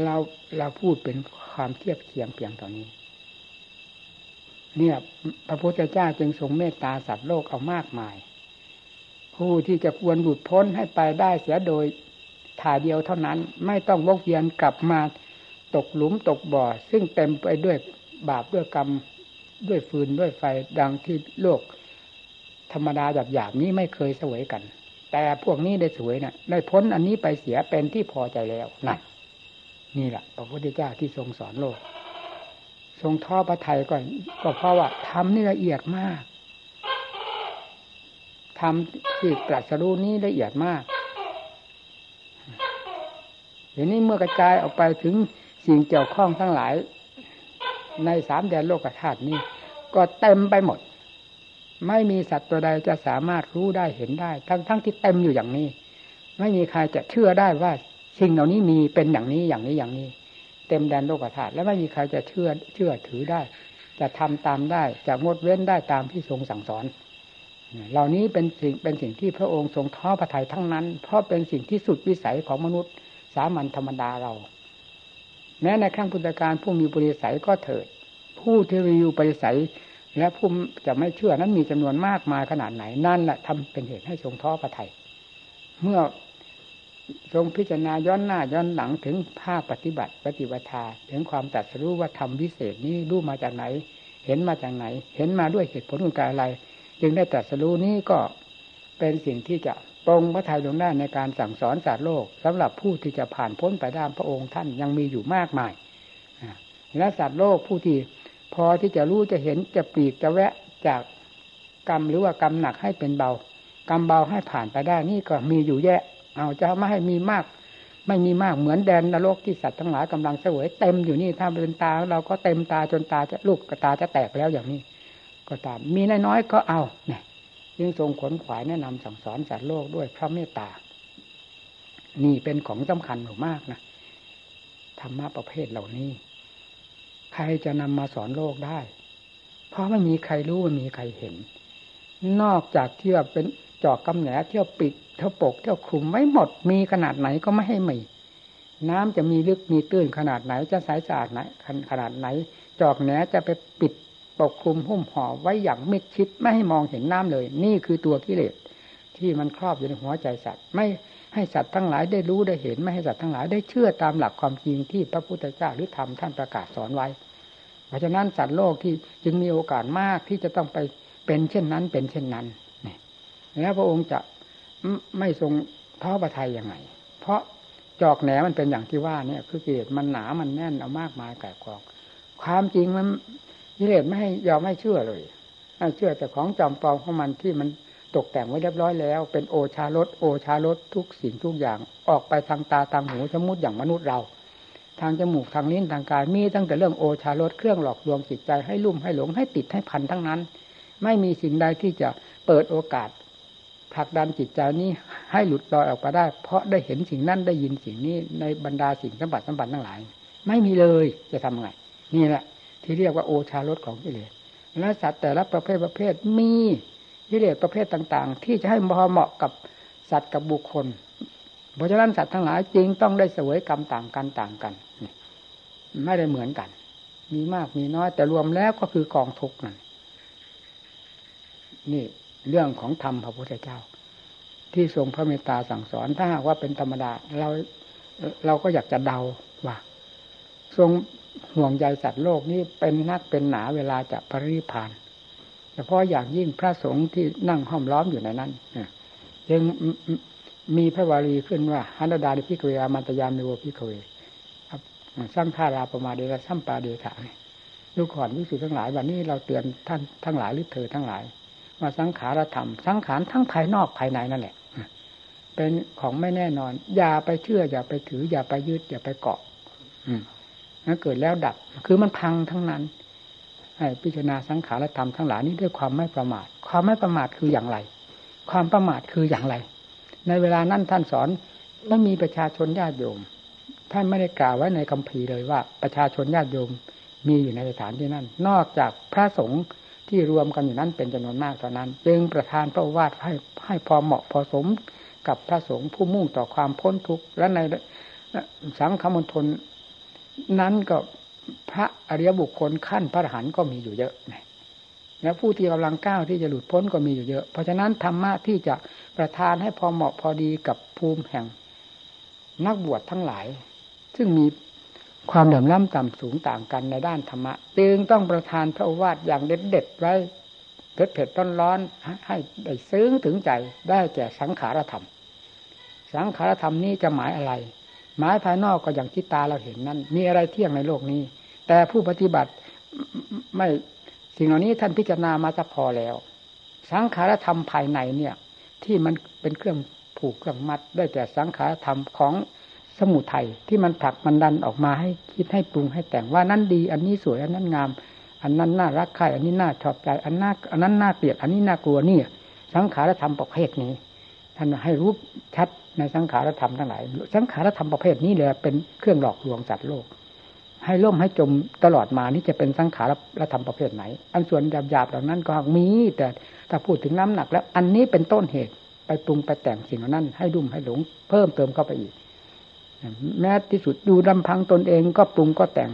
Speaker 1: เราเราพูดเป็นความเทียบเคียงเพียงตอนนี้ เนี่ย พระพุทธเจ้าจึงทรงเมตตาสัตว์โลกเอามากมาย ผู้ที่จะควรหลุดพ้นให้ไปได้เสียโดยถ่ายเดียวเท่านั้นไม่ต้องวกเวียนกลับมาตกหลุมตกบ่อ ซึ่งเต็มไปด้วยบาปด้วยกรรมด้วยฟืนด้วยไฟดังที่โลก ธรรมดาหยาบหยาบนี้ไม่เคยสวยกัน แต่พวกนี้ได้สวยนะ่ะได้พ้นอันนี้ไปเสียเป็นที่พอใจแล้วนั่นนี่แหละพระพุทธเจ้าที่ทรงสอนโลก ทรงท่อพระไทยก่อนก็เพราะว่าทำนี่ละเอียดมากทำที่ตรัสรู้นี้ละเอียดมากเห็นนี้เมื่อกระจายออกไปถึงสิ่งเกี่ยวข้องทั้งหลาย ในสามแดนโลกธาตุนี้ ก็เต็มไปหมด ไม่มีสัตว์ตัวใดจะสามารถรู้ได้เห็นได้ ทั้งทั้งที่เต็มอยู่อย่างนี้ ไม่มีใครจะเชื่อได้ว่าสิ่งเหล่านี้มีเป็นอย่างนี้อย่างนี้อย่างนี้ เต็มแดนโลกธาตุและไม่มีใครจะเชื่อเชื่อถือได้ จะทำตามได้จะงดเว้นได้ตามที่ทรงสั่งสอน เหล่านี้เป็นสิ่งเป็นสิ่งที่พระองค์ทรงท้อพระทัยทั้งนั้น เพราะเป็นสิ่งที่สุดวิสัยของมนุษย์ สามัญธรรมดาเรา แม้ในขั้งพุทธการผู้มีบริสัยก็เถิด ผู้ที่มีอยู่บริสัย และผู้จะไม่เชื่อนั้นมีจำนวนมากมายขนาดไหนนั่นแหละทำเป็นเหตุให้ทรงท้อพระไทยเมื่อทรงพิจารณาย้อนหน้าย้อนหลังถึงภาคปฏิบัติปฏิบัติถึงความตัดสู้ว่าทำวิเศษนี้รู้มาจากไหน เห็นมาจากไหน เห็นมาด้วยเหตุผลองการอะไร จึงได้ตัดสู้นี้ก็เป็นสิ่งที่จะปรงพระทัยลงได้ในการสั่งสอนศาสารโลกสำหรับผู้ที่จะผ่านพ้นไปด้านพระองค์ท่านยังมีอยู่มากมายและสัตว์โลกผู้ที่ พอที่จะรู้จะเห็นจะปีกจะแวะจากกรรมหรือว่ากรรมหนักให้เป็นเบากรรมเบาให้ผ่านไปได้นี่ก็มีอยู่แยะ เอาจะไม่ให้มีมาก ไม่มีมากเหมือนแดนนรกที่สัตว์ทั้งหลายกำลังเสวยเต็มอยู่นี่ถ้าเป็นตาเราก็เต็มตาจนตาจะลูกกระตาจะแตกแล้วอย่างนี้ ก็ตาม มีน้อยๆก็เอาเนี่ยยิ่งทรงขนขวายแนะนำสั่งสอนสัตว์โลกด้วยพระเมตตา นี่เป็นของสำคัญมากนะธรรมะประเภทเหล่านี้ ใครจะนำมาสอนโลกได้ เพราะไม่มีใครรู้ไม่มีใครเห็น นอกจากที่ว่าเป็นจอกกำแหนเที่ยวปิดเที่ยวปกเที่ยวคลุมไม่หมดมีขนาดไหนก็ไม่ให้มีน้ำจะมีลึกมีตื้นขนาดไหนจะใสสะอาดไหนขนาดไหน จอกแหนจะไปปิดปกคลุมหุ้มห่อไว้อย่างมิดชิดไม่ให้มองเห็นน้ำเลย นี่คือตัวกิเลสที่มันครอบอยู่ในหัวใจสัตว์ ไม่ ให้สัตว์ทั้งหลายได้รู้ได้เห็น ไม่ให้สัตว์ทั้งหลายได้เชื่อตามหลักความจริงที่พระพุทธเจ้าหรือธรรมท่านประกาศสอนไว้ เพราะฉะนั้นสัตว์โลกที่จึงมีโอกาสมากที่จะต้องไปเป็นเช่นนั้นเป็นเช่นนั้นนี่แล้วพระองค์จะไม่ทรงท้อประทัยยังไง เพราะจอกแหนมันเป็นอย่างที่ว่าเนี่ย คือกิเลสมันหนามันแน่นเอามากมายแก่กอง ความจริงมันกิเลสไม่ให้ยอมไม่เชื่อเลยเชื่อแต่ของจอมปลอมของมันที่มัน ตกแต่งไว้เรียบร้อยแล้ว เป็นโอชารสโอชารสทุกสิ่งทุกอย่างออกไปทางตาทางหูสมมติอย่างมนุษย์เรา ทางจมูกทางลิ้นทางกายมีตั้งแต่เรื่องโอชารสเครื่องหลอกลวงจิตใจให้ลุ่มให้หลงให้ติดให้พันทั้งนั้น ไม่มีสิ่งใดที่จะเปิดโอกาสผลักดันจิตใจนี้ให้หลุดลอยออกไปได้ เพราะได้เห็นสิ่งนั้นได้ยินสิ่งนี้ในบรรดาสิ่งสัมผัสสัมผัสทั้งหลาย ไม่มีเลยจะทำไงนี่แหละ ที่เรียกว่าโอชารสของกิเลสและสัตว์แต่ละประเภทประเภทมี กิเลสประเภทต่าง ๆ ที่จะให้พอเหมาะกับสัตว์กับบุคคล เพราะฉะนั้นสัตว์ทั้งหลายจริงต้องได้เสวยกรรมต่างกันต่างกันไม่ได้เหมือนกัน มีมากมีน้อย แต่รวมแล้วก็คือกองทุกข์นั่นนี่เรื่องของธรรมพระพุทธเจ้า ที่ทรงพระเมตตาสั่งสอนถ้าหากว่าเป็นธรรมดาเราเราก็อยากจะเดาว่าทรงห่วงใยสัตว์โลกนี้เป็นนักเป็นหนาเวลาจะปริพาน เฉพาะอย่างยิ่งพระสงฆ์ที่นั่งห้อมล้อมอยู่ในนั้นยังมีพระวารีขึ้นว่าฮันดาดิพิกเวอามันตยามในวพิกเวสร้างฆาราประมาเดระสัมปาเดถาดูก่อนวิสุทธ์ทั้งหลายวันนี้เราเตือนท่านทั้งหลายหรือเธอทั้งหลายว่าสังขารธรรม สังขารทั้งภายนอกภายในนั่นแหละเป็นของไม่แน่นอน อย่าไปเชื่อ อย่าไปถือ อย่าไปยึดอย่าไปเกาะอืมเกิดแล้วดับ คือมันพังทั้งนั้น ให้พิจารณาสังขารธรรมทั้งหลายนี้ด้วยความไม่ประมาท ความไม่ประมาทคืออย่างไร ความประมาทคืออย่างไร ในเวลานั้นท่านสอนไม่มีประชาชนญาติโยม ท่านไม่ได้กล่าวไว้ในคัมภีร์เลยว่า ประชาชนญาติโยมมีอยู่ในสถานที่นั้น นอกจากพระสงฆ์ที่รวมกันอยู่นั้นเป็นจำนวนมากเท่านั้น จึงประทานพระวาดให้ให้พอเหมาะพอสมกับพระสงฆ์ผู้มุ่งต่อความพ้นทุกข์และในสังฆมณฑลนั้นก็ พระอริยบุคคลขั้นพระอรหันต์ก็มีอยู่เยอะแล้วผู้ที่กำลังก้าวที่จะหลุดพ้นก็มีอยู่เยอะ เพราะฉะนั้นธรรมะที่จะประทานให้พอเหมาะพอดีกับภูมิแห่ง นักบวชทั้งหลาย ซึ่งมีความเหลื่อมล้ำต่ำสูงต่างกันในด้านธรรมะจึงต้องประทานพระวาทอย่างเด็ดเด็ดไว้เผ็ดเผ็ดร้อนร้อนให้ได้ซึ้งถึงใจได้แก่สังขารธรรม สังขารธรรมนี้จะหมายอะไร หมายภายนอกก็อย่างที่ตาเราเห็นนั้น มีอะไรเที่ยงในโลกนี้ แต่ผู้ปฏิบัติไม่สิ่งเหล่านี้ท่านพิจารณามาจะพอแล้ว สังขารธรรมภายในเนี่ย ที่มันเป็นเครื่องผูกเครื่องมัด ได้แต่สังขารธรรมของสมุทัยที่มันผลักมันดันออกมาให้คิดให้ปรุงให้แต่งว่านั้นดี อันนี้สวยอันนั้นงาม อันนั้นน่ารักใครอันนี้น่าชอบใจ อันน่าอันนั้นน่าเกลียดอันนี้น่ากลัวนี่สังขารธรรมประเภทนี้ท่านให้รู้ชัด ในสังขารธรรมทั้งหลาย สังขารธรรมประเภทนี้เลยเป็นเครื่องหลอกลวงสัตว์โลก ให้ล่มให้จมตลอดมานี่จะเป็นสังขารธรรมประเภทไหน อันส่วนหยาบๆเหล่านั้นก็มี แต่ถ้าพูดถึงน้ำหนัก แล้วอันนี้เป็นต้นเหตุไปปรุงไปแต่งสิ่งเหล่านั้น ให้ดุมให้หลง เพิ่มเติมเข้าไปอีก แม้ที่สุดดูลำพังตนเองก็ปรุงก็แต่ง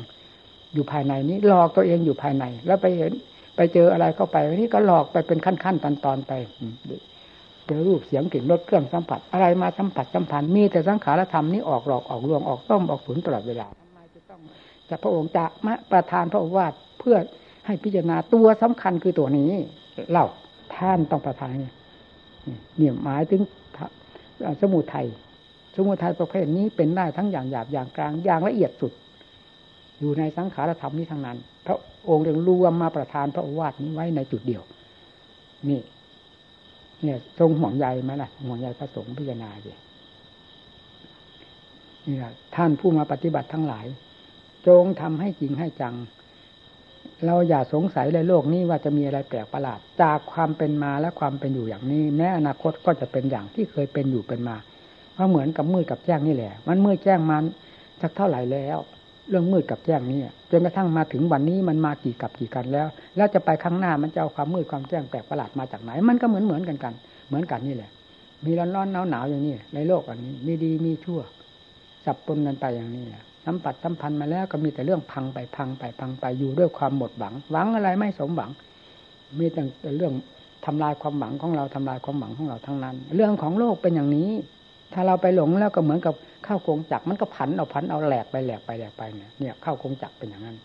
Speaker 1: อยู่ภายในนี้หลอกตัวเองอยู่ภายใน แล้วไปเห็น ไปเจออะไรเข้าไปนี่ก็หลอกไปเป็นขั้นๆตอนๆไป เจอรูปเสียงกลิ่นรสเครื่องสัมผัส อะไรมาสัมผัสสัมพันธ์มีแต่สังขารธรรมนี้ออกหลอกออกลวงออกต้มออกฝืนตลอดเวลาทำไมจะต้องจะพระองค์จะมาประทานพระอวาทเพื่อให้พิจารณาตัวสำคัญคือตัวนี้เล่าท่านต้องประทานเนี่ยหมายถึงสมุทัยสมุทัยประเภทนี้เป็นได้ทั้งอย่างหยาบอย่างกลางอย่างละเอียดสุด อยู่ในสังขารธรรมนี้ทั้งนั้น พระองค์เรียงรวมมาประทานพระอวาทนี้ไว้ในจุดเดียว นี่ เนี่ยทรงห่วงใยไหมล่ะห่วงใยพระสงฆ์พิจารณาดินี่แหละท่านผู้มาปฏิบัติทั้งหลาย จงทำให้จริงให้จัง เราอย่าสงสัยในโลกนี้ว่าจะมีอะไรแปลกประหลาด จากความเป็นมาและความเป็นอยู่อย่างนี้แม้อนาคตก็จะเป็นอย่างที่เคยเป็นอยู่เป็นมาเพราะเหมือนกับมืดกับแจ้งนี่แหละ มันมืดแจ้งมันสักเท่าไหร่แล้ว เรื่องมืดกับแจ้งนี่จนกระทั่งมาถึงวันนี้มันมากี่กับกี่กันแล้ว แล้วจะไปข้างหน้ามันจะเอาความมืดความแจ้งแปลกประหลาดมาจากไหน มันก็เหมือนเหมือนกันกัน เหมือนกันนี่แหละ มีร้อนร้อนหนาวหนาวอย่างนี้ในโลกอันนี้มีดีมีชั่วสับปนกันไปอย่างนี้สัมผัสสัมพันธ์มาแล้วก็มีแต่เรื่องพังไปพังไปพังไปอยู่ด้วยความหมดหวัง หวังอะไรไม่สมหวัง มีแต่เรื่องทำลายความหวังของเราทำลายความหวังของเราทั้งนั้น เรื่องของโลกเป็นอย่างนี้ ถ้าเราไปหลงแล้วก็เหมือนกับ เข้ากงจักมันก็ผันเอาผันเอาแหลกไปแหลกไปแหลกไปเนี่ยเนี่ยเข้ากงจักเป็นอย่างนั้น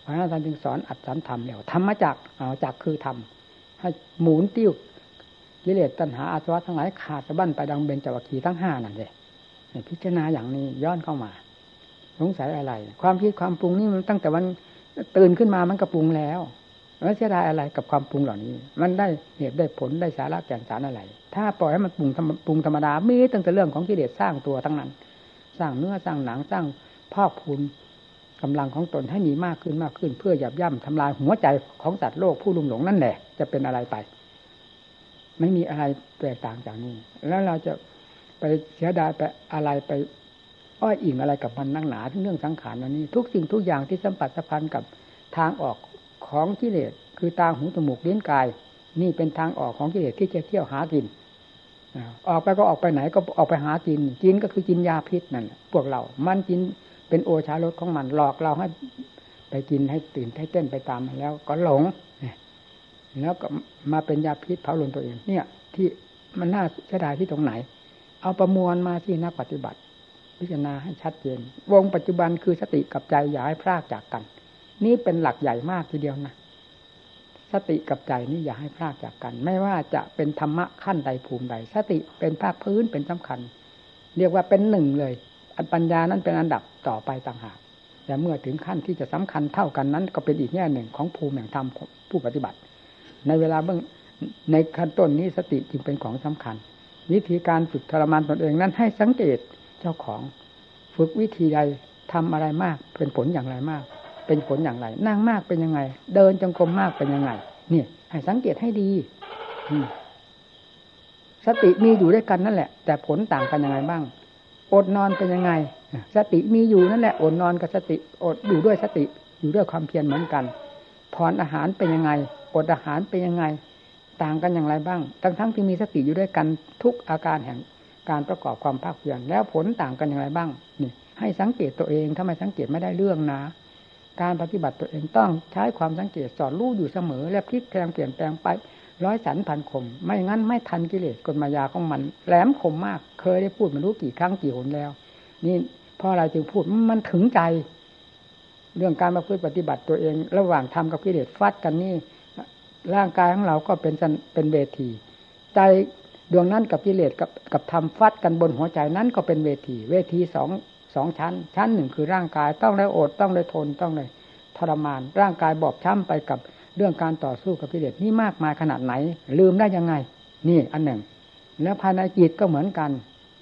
Speaker 1: เพราะนั้นท่านจึงสอนอัดสอนทำเนี่ยธรรมจักเอาจักคือทำให้หมุนติ้วกิเลสตัณหาอาสวะทั้งหลายขาดสะบั้นไปดังเบญจวัคคีทั้งห้านั่นเลยพิจารณาอย่างนี้ย้อนเข้ามา สงสัยอะไร ความคิดความปรุงนี่มันตั้งแต่วันตื่นขึ้นมามันก็ปรุงแล้วแล้วเสียดายอะไรกับความปรุงเหล่านี้ มันได้เหตุได้ผลได้สาระแก่นสารอะไร ถ้าปล่อยให้มันปรุงปรุงธรรมดามีตั้งแต่เรื่องของกิเลสสร้างตัวทั้งนั้น สร้างเนื้อสร้างหนังสร้างพอกพูนกำลังของตนให้มีมากขึ้นมากขึ้น เพื่อหยับย่ำทำลายหัวใจของสัตว์โลกผู้ลุ่มหลงนั่นแหละ จะเป็นอะไรไป ไม่มีอะไรแตกต่างจากนี้ แล้วเราจะไปเสียดายไปอะไรไป อ้อยอิงอะไรกับมันนั่งหนาเรื่องสังขารอันนี้ ทุกสิ่งทุกอย่างที่สัมผัสสัมพันธ์กับทางออกของกิเลสคือตาหูจมูกเลี้ยงกาย นี่เป็นทางออกของกิเลสที่จะเที่ยวหากิน ออกไปก็ออกไปไหนก็ออกไปหากิน กินก็คือกินยาพิษนั่นพวกเรา มันกินเป็นโอชารสของมันหลอกเราให้ไปกินให้ตื่นให้เต้นไปตามมันแล้ว ก็หลงแล้วก็มาเป็นยาพิษเผาลนตัวเอง เนี่ย ที่มันน่าเสียดายที่ตรงไหน เอาประมวลมาที่นักปฏิบัติ พิจารณาให้ชัดเจน วงปัจจุบันคือสติกับใจอย่าให้พลากจากกัน นี่เป็นหลักใหญ่มากทีเดียวนะ สติกับใจนี่อย่าให้พลาดจากกัน ไม่ว่าจะเป็นธรรมะขั้นใดภูมิใด สติเป็นภาคพื้นเป็นสำคัญ เรียกว่าเป็นหนึ่งเลยอันปัญญานั้นเป็นอันดับต่อไปต่างหากแต่เมื่อถึงขั้นที่จะสำคัญเท่ากันนั้น ก็เป็นอีกแง่หนึ่งของภูมิแห่งธรรมผู้ปฏิบัติ ในเวลาเบื้องในขั้นต้นนี้สติจึงเป็นของสำคัญ วิธีการฝึกทรมานตนเองนั้นให้สังเกตเจ้าของ ฝึกวิธีใดทำอะไรมาก เป็นผลอย่างไรมาก เป็นผลอย่างไรนั่งมากเป็นยังไง เดินจงกรมมากเป็นยังไงเนี่ยให้สังเกตให้ดีสติมีอยู่ด้วยกันนั่นแหละ แต่ผลต่างกันยังไงบ้าง อดนอนเป็นยังไง สติมีอยู่นั่นแหละ อดนอนกับสติ อดอยู่ด้วยสติ อยู่ด้วยความเพียรเหมือนกันผ่อนอาหารเป็นยังไง อดอาหารเป็นยังไง ต่างกันอย่างไรบ้าง ทั้งทั้งที่มีสติอยู่ด้วยกันทุกอาการแห่งการประกอบความภาคเพียรแล้วผลต่างกันอย่างไรบ้าง นี่ ให้สังเกตตัวเองถ้าไม่สังเกตไม่ได้เรื่องนะ การปฏิบัติตัวเองต้องใช้ความสังเกตสอนรู้อยู่เสมอ และพลิกแปลงเปลี่ยนแปลงไปร้อยสันพันคม ไม่งั้นไม่ทันกิเลสกลมายาของมัน แหลมคมมาก เคยได้พูดมารู้กี่ครั้งกี่หนแล้ว นี่พราะอะไรจึงพูดมันถึงใจ เรื่องการมาพูดปฏิบัติตัวเอง ระหว่างทำกับกิเลสฟัดกันนี่ ร่างกายของเราก็เป็นเป็นเวที ใจดวงนั้นกับกิเลสกับกับทำฟัดกันบนหัวใจนั้นก็เป็นเวที เวทีสอง สองชั้น ชั้นหนึ่งคือร่างกายต้องได้อดต้องได้ทนต้องได้ทรมาน ร่างกายบอบช้ำไปกับเรื่องการต่อสู้กับกิเลสนี่มากมายขนาดไหน ลืมได้ยังไง นี่อันหนึ่ง แล้วภายในจิตก็เหมือนกัน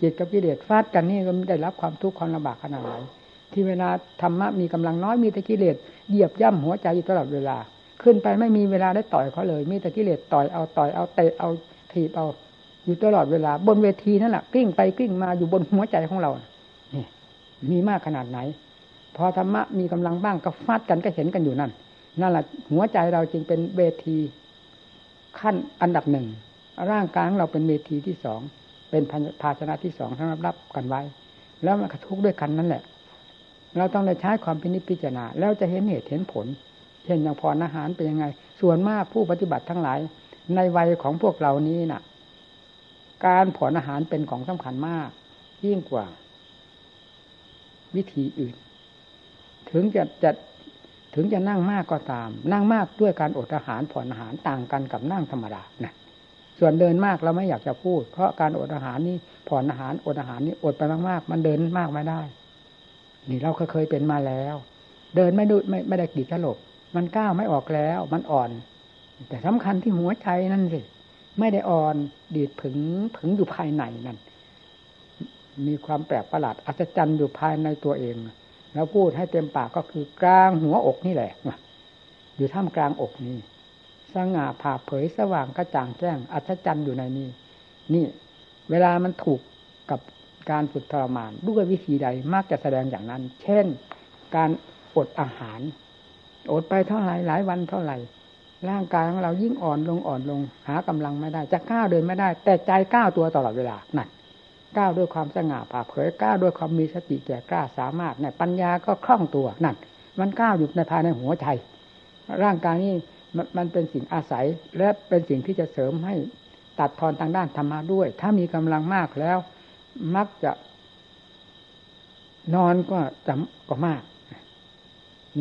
Speaker 1: จิตกับกิเลสฟาดกันนี่ก็ได้รับความทุกข์ความลำบากขนาดไหนที่เวลาธรรมะมีกำลังน้อยมีแต่กิเลสเหยียบย่ำหัวใจอยู่ตลอดเวลา ขึ้นไปไม่มีเวลาได้ต่อยเขาเลย มีแต่กิเลสต่อยเอาต่อยเอาเตะเอาถีบเอาอยู่ตลอดเวลา บนเวทีนั่นแหละกลิ้งไปกลิ้งมาอยู่บนหัวใจของเรา มีมากขนาดไหน พอธรรมะมีกำลังบ้างก็ฟาดกันก็เห็นกันอยู่นั่นนั่นแหละหัวใจเราจึงเป็นเวทีขั้นอันดับหนึ่งร่างกายของเราเป็นเวทีที่สองเป็นภาชนะที่สองสำหรับรับกันไว้ แล้วมันกระทุกด้วยกันนั่นแหละ เราต้องได้ใช้ความพินิจพิจารณาแล้วจะเห็นเหตุเห็นผลเช่นอย่างพรอาหารเป็นยังไง ส่วนมากผู้ปฏิบัติทั้งหลาย ในวัยของพวกเรานี้นะ่ะ การผ่อนอาหารเป็นของสำคัญมาก ยิ่งกว่า วิธีอื่น ถึงจะจะถึงจะนั่งมากก็ตาม นั่งมากด้วยการอดอาหารผ่อนอาหารต่างกันกับนั่งธรรมดานะส่วนเดินมากเราไม่อยากจะพูด เพราะการอดอาหารนี่ผ่อนอาหารอดอาหารนี่อดไปมากๆมันเดินมากไม่ได้ นี่เราเคยเป็นมาแล้ว เดินไม่ดูไม่ไม่ได้กี่ตลบมันก้าวไม่ออกแล้ว มันอ่อน แต่สำคัญที่หัวใจนั่นสิไม่ได้อ่อนดีดผึงผึงอยู่ภายในนั่น มีความแปลกประหลาดอัศจรรย์อยู่ภายในตัวเอง แล้วพูดให้เต็มปากก็คือกลางหัวอกนี่แหละ อยู่ท่ามกลางอกนี่สง่าผ่าเผยสว่างกระจ่างแจ้ง อัศจรรย์อยู่ในนี้ นี่ เวลามันถูกกับการฝึกทรมานด้วยวิธีใดมักจะแสดงอย่างนั้น เช่น การอดอาหาร อดไปเท่าไหร่หลายวันเท่าไหร่ ร่างกายของเรายิ่งอ่อนลงอ่อนลง หากำลังไม่ได้ จะก้าวเดินไม่ได้ แต่ใจก้าวตัวตลอดเวลานั่น ก้าวด้วยความสง่าผ่าเผยก้าวด้วยความมีสติแก่กล้าสามารถในปัญญาก็คล่องตัวนั่นมันก้าวอยู่ในภายในหัวใจร่างกายนี้มันเป็นสิ่งอาศัยและเป็นสิ่งที่จะเสริมให้ตัดทอนทางด้านธรรมะด้วย ถ้ามีกำลังมากแล้ว มักจะ นอนก็จำก็มาก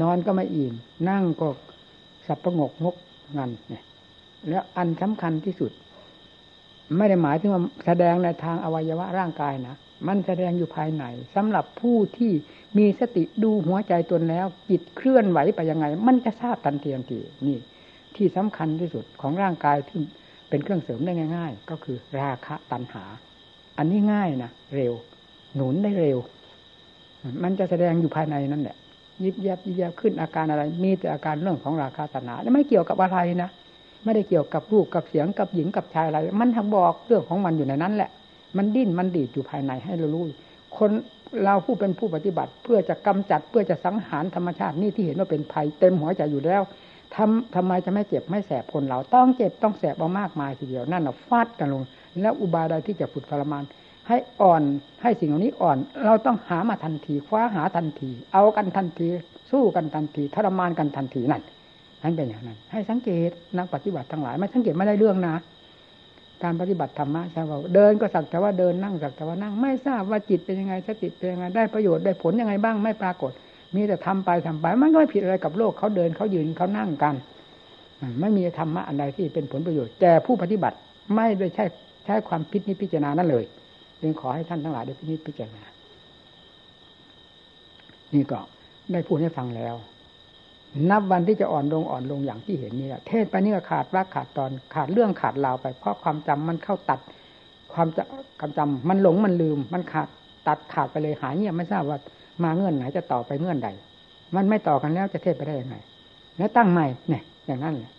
Speaker 1: นอนก็ไม่อิ่มนั่งก็สับประงกงกงันเนี่ยแล้วอันสำคัญที่สุด ไม่ได้หมายถึงว่าแสดงในทางอวัยวะร่างกายนะมันแสดงอยู่ภายในสำหรับผู้ที่มีสติดูหัวใจตนแล้วจิตเคลื่อนไหวไปยังไง มันจะทราบทันทีทันทีนี่ ที่สำคัญที่สุดของร่างกายที่เป็นเครื่องเสริมได้ง่าย ๆ ก็คือราคะตัณหา อันนี้ง่ายนะเร็ว หนุนได้เร็ว มันจะแสดงอยู่ภายในนั่นแหละยิบยับยิบยับขึ้นอาการอะไร มีแต่อาการเรื่องของราคาตัณหาและไม่เกี่ยวกับอะไรนะ ไม่ได้เกี่ยวกับรูปกับเสียงกับหญิงกับชายอะไร มันทั้งบอกเรื่องของมันอยู่ในนั้นแหละ มันดิ้นมันดีดอยู่ภายในให้เรารู้คนเราผู้เป็นผู้ปฏิบัติ เพื่อจะกำจัดเพื่อจะสังหารธรรมชาตินี่ที่เห็นว่าเป็นภัยเต็มหัวใจอยู่แล้วทำทำไมจะไม่เจ็บไม่แสบคนเราต้องเจ็บต้องแสบเอามากมายทีเดียวนั่นเราฟาดกันลง แล้วอุบายใดที่จะฝึกทรมานให้อ่อนให้สิ่งเหล่านี้อ่อน เราต้องหามาทันทีคว้าหาทันที เอากันทันที สู้กันทันทีทรมานกันทันทีนั่น นั่นเป็นอย่างนั้น ให้สังเกตนักปฏิบัติทั้งหลายไม่สังเกตไม่ได้เรื่องนะการปฏิบัติธรรมะใช่ไหมเดินก็สักแต่ว่าเดินนั่งสักแต่ว่านั่งไม่ทราบว่าจิตเป็นยังไงสติเป็นยังไงได้ประโยชน์ได้ผลยังไงบ้างไม่ปรากฏ มีแต่ทำไปทำไป มันก็ไม่ผิดอะไรกับโลกเขาเดินเขายืนเขานั่งกันไม่มีธรรมะอันใดที่เป็นผลประโยชน์ แต่ผู้ปฏิบัติไม่ได้ใช้ใช้ความพิจิตพิจารณานั่นเลยจึงขอให้ท่านทั้งหลายได้พิจิตพิจารณานี่ก็ได้พูดให้ฟังแล้ว นับวันที่จะอ่อนลงอ่อนลงอย่างที่เห็นนี่แหละเทศไปนี่ก็ขาดว่าขาดตอนขาดเรื่องขาดราวไป เพราะความจำมันเข้าตัด ความจำความจำมันหลงมันลืม มันขาดตัดขาดไปเลยหายเงียบไม่ทราบว่ามาเงื่อนไหนจะต่อไปเงื่อนใด มันไม่ต่อกันแล้วจะเทศไปได้ยังไง แล้วตั้งใหม่เนี่ย อย่างนั้นเลย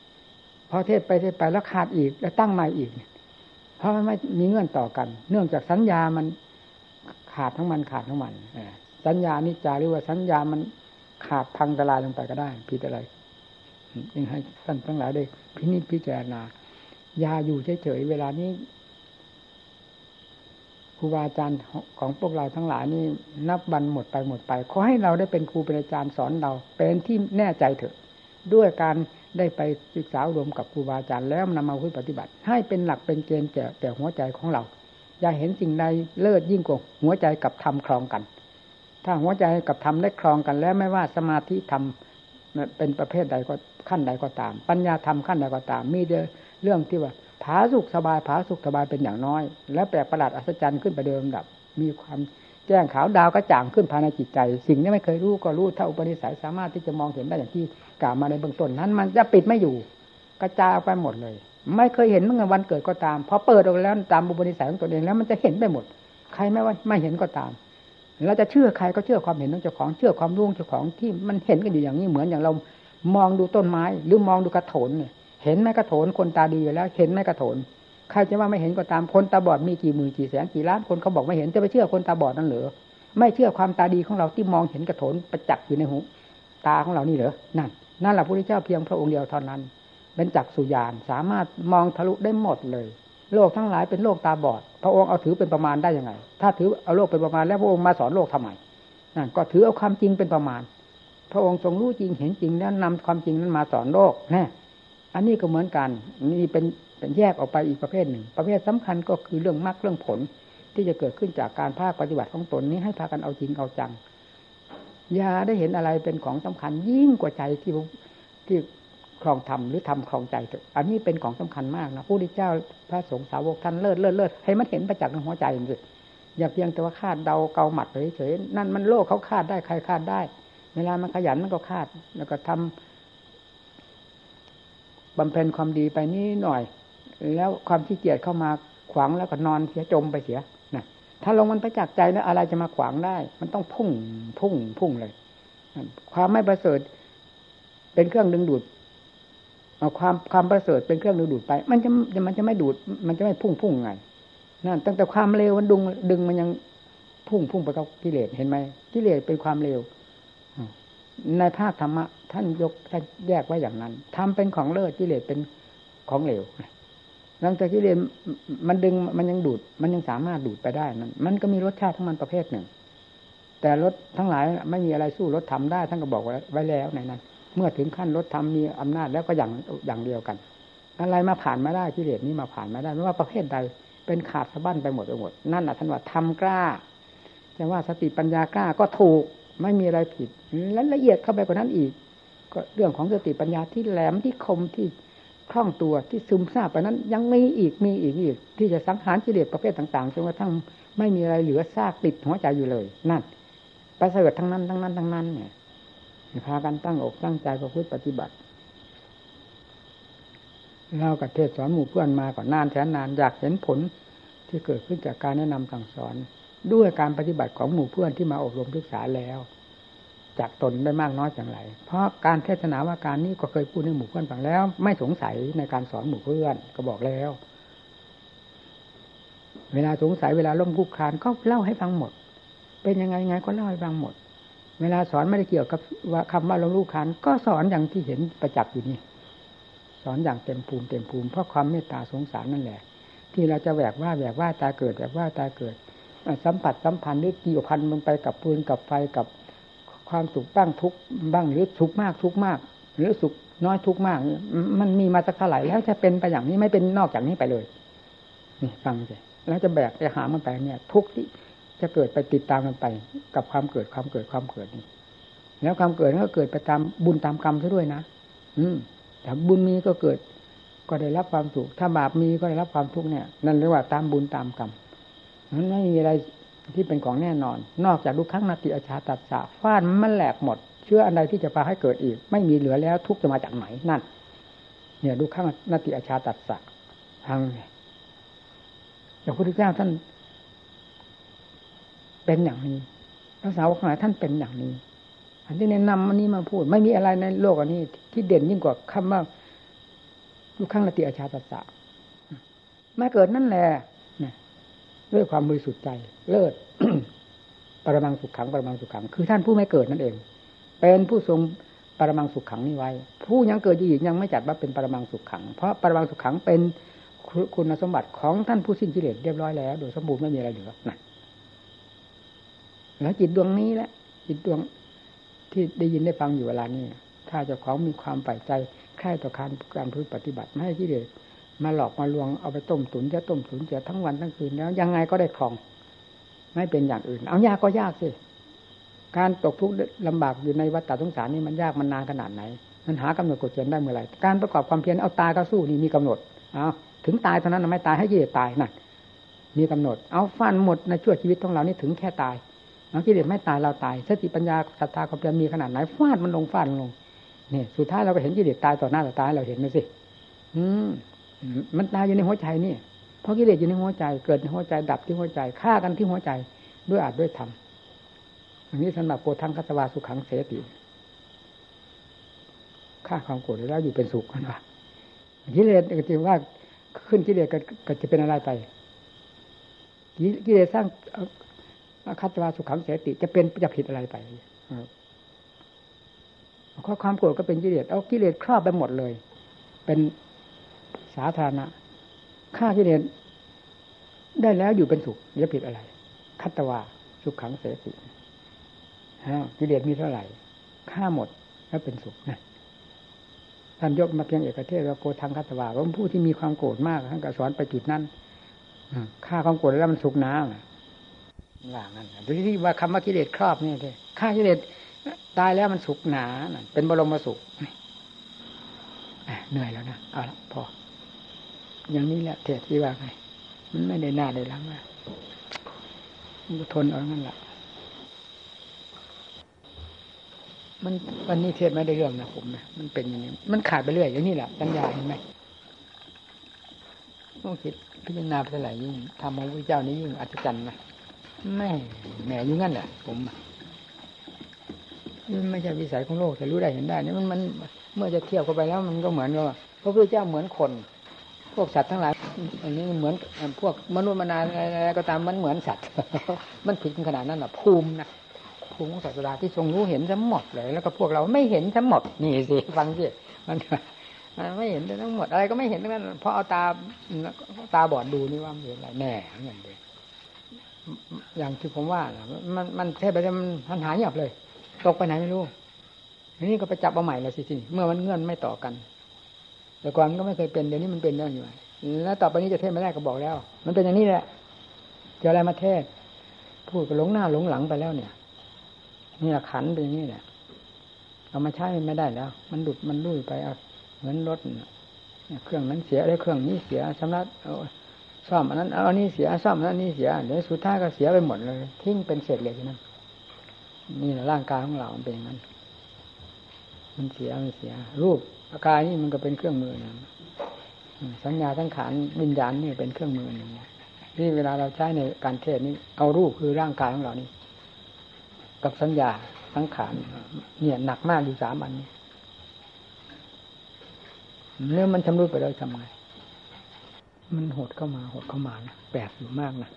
Speaker 1: พอเทศไปเทศไปแล้วขาดอีก แล้วตั้งใหม่อีกเนี่ยเพราะมันไม่มีเงื่อนต่อกัน เนื่องจากสัญญามันขาดทั้งมันขาดทั้งมันสัญญานิจาหรือว่าสัญญามัน ขาดพังทลายลงไปก็ได้ผิดอะไรยังให้ท่านทั้งหลายได้พินิจพิจารณายาอยู่เฉยๆเวลานี้ครูบาอาจารย์ของพวกเราทั้งหลายนี่นับวันหมดไปหมดไป ขอให้เราได้เป็นครูเป็นอาจารย์สอนเรา เป็นที่แน่ใจเถอะ ด้วยการได้ไปศึกษารวมกับครูบาอาจารย์แล้วนำมาปฏิบัติ ให้เป็นหลักเป็นเกณฑ์แก่แต่หัวใจของเรา อย่าเห็นสิ่งใดเลิศยิ่งกว่าหัวใจกับธรรมครองกัน ถ้าหัวใจกับธรรมได้ครองกันแล้วไม่ว่าสมาธิธรรมเป็นประเภทใดก็ขั้นใดก็ตาม ปัญญาธรรมขั้นใดก็ตาม มีเรื่องที่ว่าผาสุขสบายผาสุขสบายเป็นอย่างน้อย และแปลกประหลาดอัศจรรย์ขึ้นไปเดิมดับ มีความแจ้งขาวดาวกระจ่างขึ้นภายในจิตใจ สิ่งนี้ไม่เคยรู้ก็รู้ถ้าอุปนิสัยสามารถที่จะมองเห็นได้อย่างที่กล่าวมาในเบื้องต้นนั้น มันจะปิดไม่อยู่ กระจายออกไปหมดเลย ไม่เคยเห็นเมื่อวันเกิดก็ตามพอเปิดออกแล้วตามอุปนิสัยของตัวเองแล้วมันจะเห็นไปหมด ใครไม่ว่าไม่เห็นก็ตาม เราจะเชื่อใครก็เชื่อความเห็นของเจ้าของเชื่อความรู้เจ้าของที่มันเห็นกันอยู่อย่างนี้เหมือนอย่างเรามองดูต้นไม้ หรือมองดูกระโถนเนี่ยเห็นไหมกระโถนคนตาดีอยู่แล้ว เห็นไหมกระโถนใครจะว่าไม่เห็นก็ตามคนตาบอดมีกี่หมื่นกี่แสนกี่ล้านคนเขาบอกไม่เห็นจะไปเชื่อคนตาบอดนั่นเหรอไม่เชื่อความตาดีของเราที่มองเห็นกระโถนประจักษ์อยู่ในหูตาของเรานี่เหรอนั่นนั่นแหละพระพุทธเจ้าเพียงพระองค์เดียวเท่านั้น เป็นจักสุญานสามารถมองทะลุได้หมดเลย โลกทั้งหลายเป็นโลกตาบอด พระองค์เอาถือเป็นประมาณได้ยังไง ถ้าถือเอาโลกเป็นประมาณแล้วพระองค์มาสอนโลกทำไมนั่นก็ถือเอาความจริงเป็นประมาณ พระองค์ทรงรู้จริงเห็นจริงแล้วนำความจริงนั้นมาสอนโลกนะอันนี้ก็เหมือนกันนี่เป็นเป็นแยกออกไปอีกประเภทหนึ่ง ประเภทสำคัญก็คือเรื่องมรรคเรื่องผล ที่จะเกิดขึ้นจากการภาคปฏิบัติของตนนี้ให้พากันเอาจริงเอาจังอย่าได้เห็นอะไรเป็นของสำคัญยิ่งกว่าใจที่ที่ ครองธรรมหรือทำครองใจอันนี้เป็นของสำคัญมากนะผู้ที่เจ้าพระสงฆ์สาวกท่านเลิศเลิศเลิศให้มันเห็นประจักษ์ในหัวใจจริงอย่าเพียงแต่ว่าคาดเดาเกาหมัดเฉยๆนั่นมันโลกเขาคาดได้ใครคาดได้ เวลามันขยันมันก็คาด แล้วก็ทำบำเพ็ญความดีไปนี่หน่อย แล้วความขี้เกียจเข้ามาขวางแล้วก็นอนเสียจมไปเสียนะถ้าลงมันไปจากษ์ใจแล้วอะไรจะมาขวางได้ มันต้องพุ่งพุ่งพุ่งเลยความไม่ประเสริฐเป็นเครื่องดึงดูด เอาความความประเสริฐเป็นเครื่องดึงดูดไป มันจะมันจะไม่ดูด มันจะไม่พุ่งพุ่งไงนั่นตั้งแต่ความเร็วมันดึงดึงมันยังพุ่งพุ่งไปกับกิเลสเห็นไหมกิเลสเป็นความเร็วในภาคธรรมะท่านยกท่านแยกไว้อย่างนั้นทำเป็นของเลิศกิเลสเป็นของเหลวหลังจากกิเลสมันดึงมันยังดูด มันยังสามารถดูดไปได้นั้นมันก็มีรสชาติของมันประเภทหนึ่ง แต่รถทั้งหลายไม่มีอะไรสู้รถทำได้ท่านก็บอกไว้แล้วในนั้น เมื่อถึงขั้นลดธรรมมีอำนาจแล้วก็อย่างอย่างเดียวกัน อะไรมาผ่านมาได้กิเลสนี้มาผ่านมาได้ไม่ว่าประเภทใดเป็นขาดสะบั้นไปหมดไปหมด นั่นแหละท่านว่าทำกล้าจะว่าสติปัญญากล้าก็ถูกไม่มีอะไรผิด และละเอียดเข้าไปกว่านั้นอีก ก็เรื่องของสติปัญญาที่แหลมที่คมที่คล่องตัวที่ซึมซาบไปนั้น ยังมีอีกมีอีกอีก ที่จะสังหารกิเลสประเภทต่างๆจนกระทั่งไม่มีอะไรเหลือซากติดหัวใจอยู่เลย นั่นประเสริฐทั้งนั้นทั้งนั้นทั้งนั้นเนี่ย พากันตั้งอกตั้งใจประพฤติปฏิบัติเรากับเทศสอนหมู่เพื่อนมาก่อนนานแสนนานอยากเห็นผลที่เกิดขึ้นจากการแนะนำสั่งสอน ด้วยการปฏิบัติของหมู่เพื่อนที่มาอบรมศึกษาแล้ว จากตนได้มากน้อยอย่างไร เพราะการเทศนาว่าการนี้ก็เคยพูดในหมู่เพื่อนฟังแล้ว ไม่สงสัยในการสอนหมู่เพื่อนก็บอกแล้ว เวลาสงสัยเวลาล้มคุกคานก็เล่าให้ฟังหมด เป็นยังไงไงก็เล่าให้ฟังหมด เวลาสอนไม่ได้เกี่ยวกับว่าคำว่าล้มลุกคานก็สอนอย่างที่เห็นประจักษ์อยู่นี่ สอนอย่างเต็มภูมิเต็มภูมิเพราะความเมตตาสงสารนั่นแหละ ที่เราจะแหวกว่าแหวกว่าตาเกิดแหวกว่าตาเกิด สัมผัสสัมพันธ์หรือเกี่ยวพันมันไปกับปืนกับไฟกับความสุขบ้างทุกบ้างหรือสุขมากทุกมาก หรือสุขน้อยทุกมาก มันมีมาสักเท่าไหร่แล้วจะเป็นไปอย่างนี้ไม่เป็นนอกจากนี้ไปเลย นี่ฟังสิแล้วจะแบกจะหามันไปเนี่ย ทุกที่ จะเกิดไปติดตามมันไป กับความเกิดความเกิดความเกิดนี่แล้วความเกิดก็เกิดไปตามบุญตามกรรมซะด้วยนะอืมถ้าบุญมีก็เกิด ก็ได้รับความสุขถ้าบาปมีก็ได้รับความทุกข์เนี่ย นั่นเรียกว่าตามบุญตามกรรมนั้นไม่มีอะไรที่เป็นของแน่นอน นอกจากลูกครั้งนาติอาชาตัดสะฟาดมันแหลกหมด เชื่ออันใดที่จะพาให้เกิดอีก ไม่มีเหลือแล้วทุกจะมาจากไหนนั่น เนี่ยลูกครั้งนาติอาชาตัดสะทางพระพุทธเจ้าท่าน เป็นอย่างนี้พระสาวกทั้งหลายท่านเป็นอย่างนี้อันที่แนะนำอันนี้มาพูด ไม่มีอะไรในโลกอันนี้ ที่เด่นยิ่งกว่าคำว่าลูกข้างละติอาชาตัสสะมาเกิดนั่นแหละด้วยความบริสุทธิ์ใจ เลิศปรมังสุขขังปรมังสุขขัง คือท่านผู้ไม่เกิดนั่นเอง เป็นผู้ทรงปรมังสุขขังนี้ไว้ ผู้ยังเกิดอยู่อีกยังไม่จัดว่าเป็นปรมังสุขขัง เพราะปรมังสุขขังเป็นคุณสมบัติของท่านผู้สิ้นกิเลสเรียบร้อยแล้ว โดยสมบูรณ์ไม่มีอะไรเหลือนะ แล้วจิตดวงนี้แหละ จิตดวงที่ได้ยินได้ฟังอยู่เวลานี้ถ้าเจ้าของมีความใฝ่ใจใคร่ต่อการการพึ่ปฏิบัติไม่ให้กิเลสมาหลอกมาลวงเอาไปต้มตุ๋นจะต้มตุ๋นจะทั้งวันทั้งคืนแล้ว ยังไงก็ได้คลอง ไม่เป็นอย่างอื่น เอายากก็ยากสิการตกทุกข์ลำบากอยู่ในวัฏฏะสงสารนี่มันยากมันนานขนาดไหน มันหากำหนดกฎเกณฑ์ได้เมื่อไหร่การประกอบความเพียรเอาตายก็สู้นี่มีกำหนดเอาถึงตายเท่านั้นไม่ตายให้กิเลสตายนั่นมีกำหนด เอาฟันหมดในชั่วชีวิตของเรานี่ถึงแค่ตาย เอากิเลสไม่ตายเราตาย สติปัญญาศรัทธาความเพียรมีขนาดไหนฟาดมันลงฟาดลงเนี่ยสุดท้ายเราก็เห็นกิเลสตายต่อหน้าต่อตาเราเห็นนะสิ อืมมันตายอยู่ในหัวใจนี่ เพราะกิเลสอยู่ในหัวใจ เกิดในหัวใจดับที่หัวใจฆ่ากันที่หัวใจด้วยอาจด้วยธรรมอันนี้สำหรับโกทังคัตวาสุขังเสติฆ่าความโกรธแล้วอยู่เป็นสุขกันว่ากิเลสก็จะว่าขึ้นกิเลสก็จะเป็นอะไรไปกิเลสสร้าง คัตวาสุขังเสติจะเป็นจะผิดอะไรไปข้อความโกรธก็เป็นกิเลสเอากิเลสครอบไปหมดเลย เป็นสาธารณะฆ่ากิเลสได้แล้วอยู่เป็นสุขจะผิดอะไร คัตวาสุขขังเสติกิเลสมีเท่าไหร่ฆ่าหมดแล้วเป็นสุขนะท่านยกมาเพียงเอกเทศว่าโกทังคัตวาว่าผู้ที่มีความโกรธมากท่านก็สอนไปจุดนั้นฆ่าความโกรธแล้วมันสุขน้ำ ว่างั้นดูที่ว่าคำว่ากิเลสครอบนี่เลยฆ่ากิเลสตายแล้วมันสุขหนาเป็นบรมสุขเหนื่อยแล้วนะเอาละพอ อย่างนี้แหละเทศที่ว่าไงมันไม่ได้หน้าได้หลังนะมันทนเอางั้นแหละมันวันนี้เทศไม่ได้เรื่องนะผมนะมันเป็นอย่างนี้ มันขาดไปเรื่อยอย่างนี้แหละปัญญาเห็นไหมต้องคิดพิจารณาไปเท่าไหร่ยิ่งทำของพระเจ้านี้ยิ่งอัศจรรย์นะ แม่แหมอยู่งั้นแหละผมไม่ใช่วิสัยของโลกแต่รู้ได้เห็นได้นี่มันมันเมื่อจะเทียบเข้าไปแล้วมันก็เหมือนว่าพระพุทธเจ้าเหมือนคน พวกสัตว์ทั้งหลายอันนี้เหมือนพวกมนุษย์มนาอะไรก็ตามมันเหมือนสัตว์ มันผิดขนาดนั้นอะภูมินะภูมิของศาสดาที่ทรงรู้เห็นทั้งหมดเลย แล้วก็พวกเราไม่เห็นทั้งหมดนี่สิฟังสิมันไม่เห็นทั้งหมด อะไรก็ไม่เห็นทั้งนั้นเพราะเอาตาตาบอดดูนี่ว่าเห็นอะไรแน่อย่างเดียว อย่างที่ผมว่ามันมันเทพไปมันมันหายเงียบเลย ตกไปไหนไม่รู้ทีนี้ก็ไปจับเอาใหม่ล้วสิทีเมื่อมันเงื่อนไม่ต่อกัน แต่ก่อนก็ไม่เคยเป็นเดี๋ยวนี้มันเป็นได้อยู่แล้วต่อไปนี้จะเทศไม่ได้ก็บอกแล้ว มันเป็นอย่างนี้แหละจะอะไรมาเทศ พูดก็หลงหน้าหลงหลังไปแล้วเนี่ยนี่แหละขันเป็นอย่างนี้แหละเอามาใช้ไม่ได้แล้ว มันดุดมันลุยไปเอาเหมือนรถเครื่องนั้นเสียแล้วเครื่องนี้เสียชำระ ซ่อมอันนั้นเอาอันนี้เสียซ่อมอันนี้เสียเดี๋ยวสุดท้ายก็เสียไปหมดเลย ทิ้งเป็นเศษเหล็กนั้นนี่แหละร่างกายของเราเป็นอย่างนั้น มันเสียมันเสีย รูปอาการนี่มันก็เป็นเครื่องมือนะสัญญาทั้งขานวิญญาณนี่เป็นเครื่องมือหนึ่งนี่เวลาเราใช้ในการเทศนี้เอารูปคือร่างกายของเรานี่กับสัญญาทั้งขานเนี่ยหนักมากอยู่สามอันนี้เรื่อมันชำรุดไปแล้วทำไง มันหดเข้ามาหดเข้ามานะแปลกอยู่มากนะ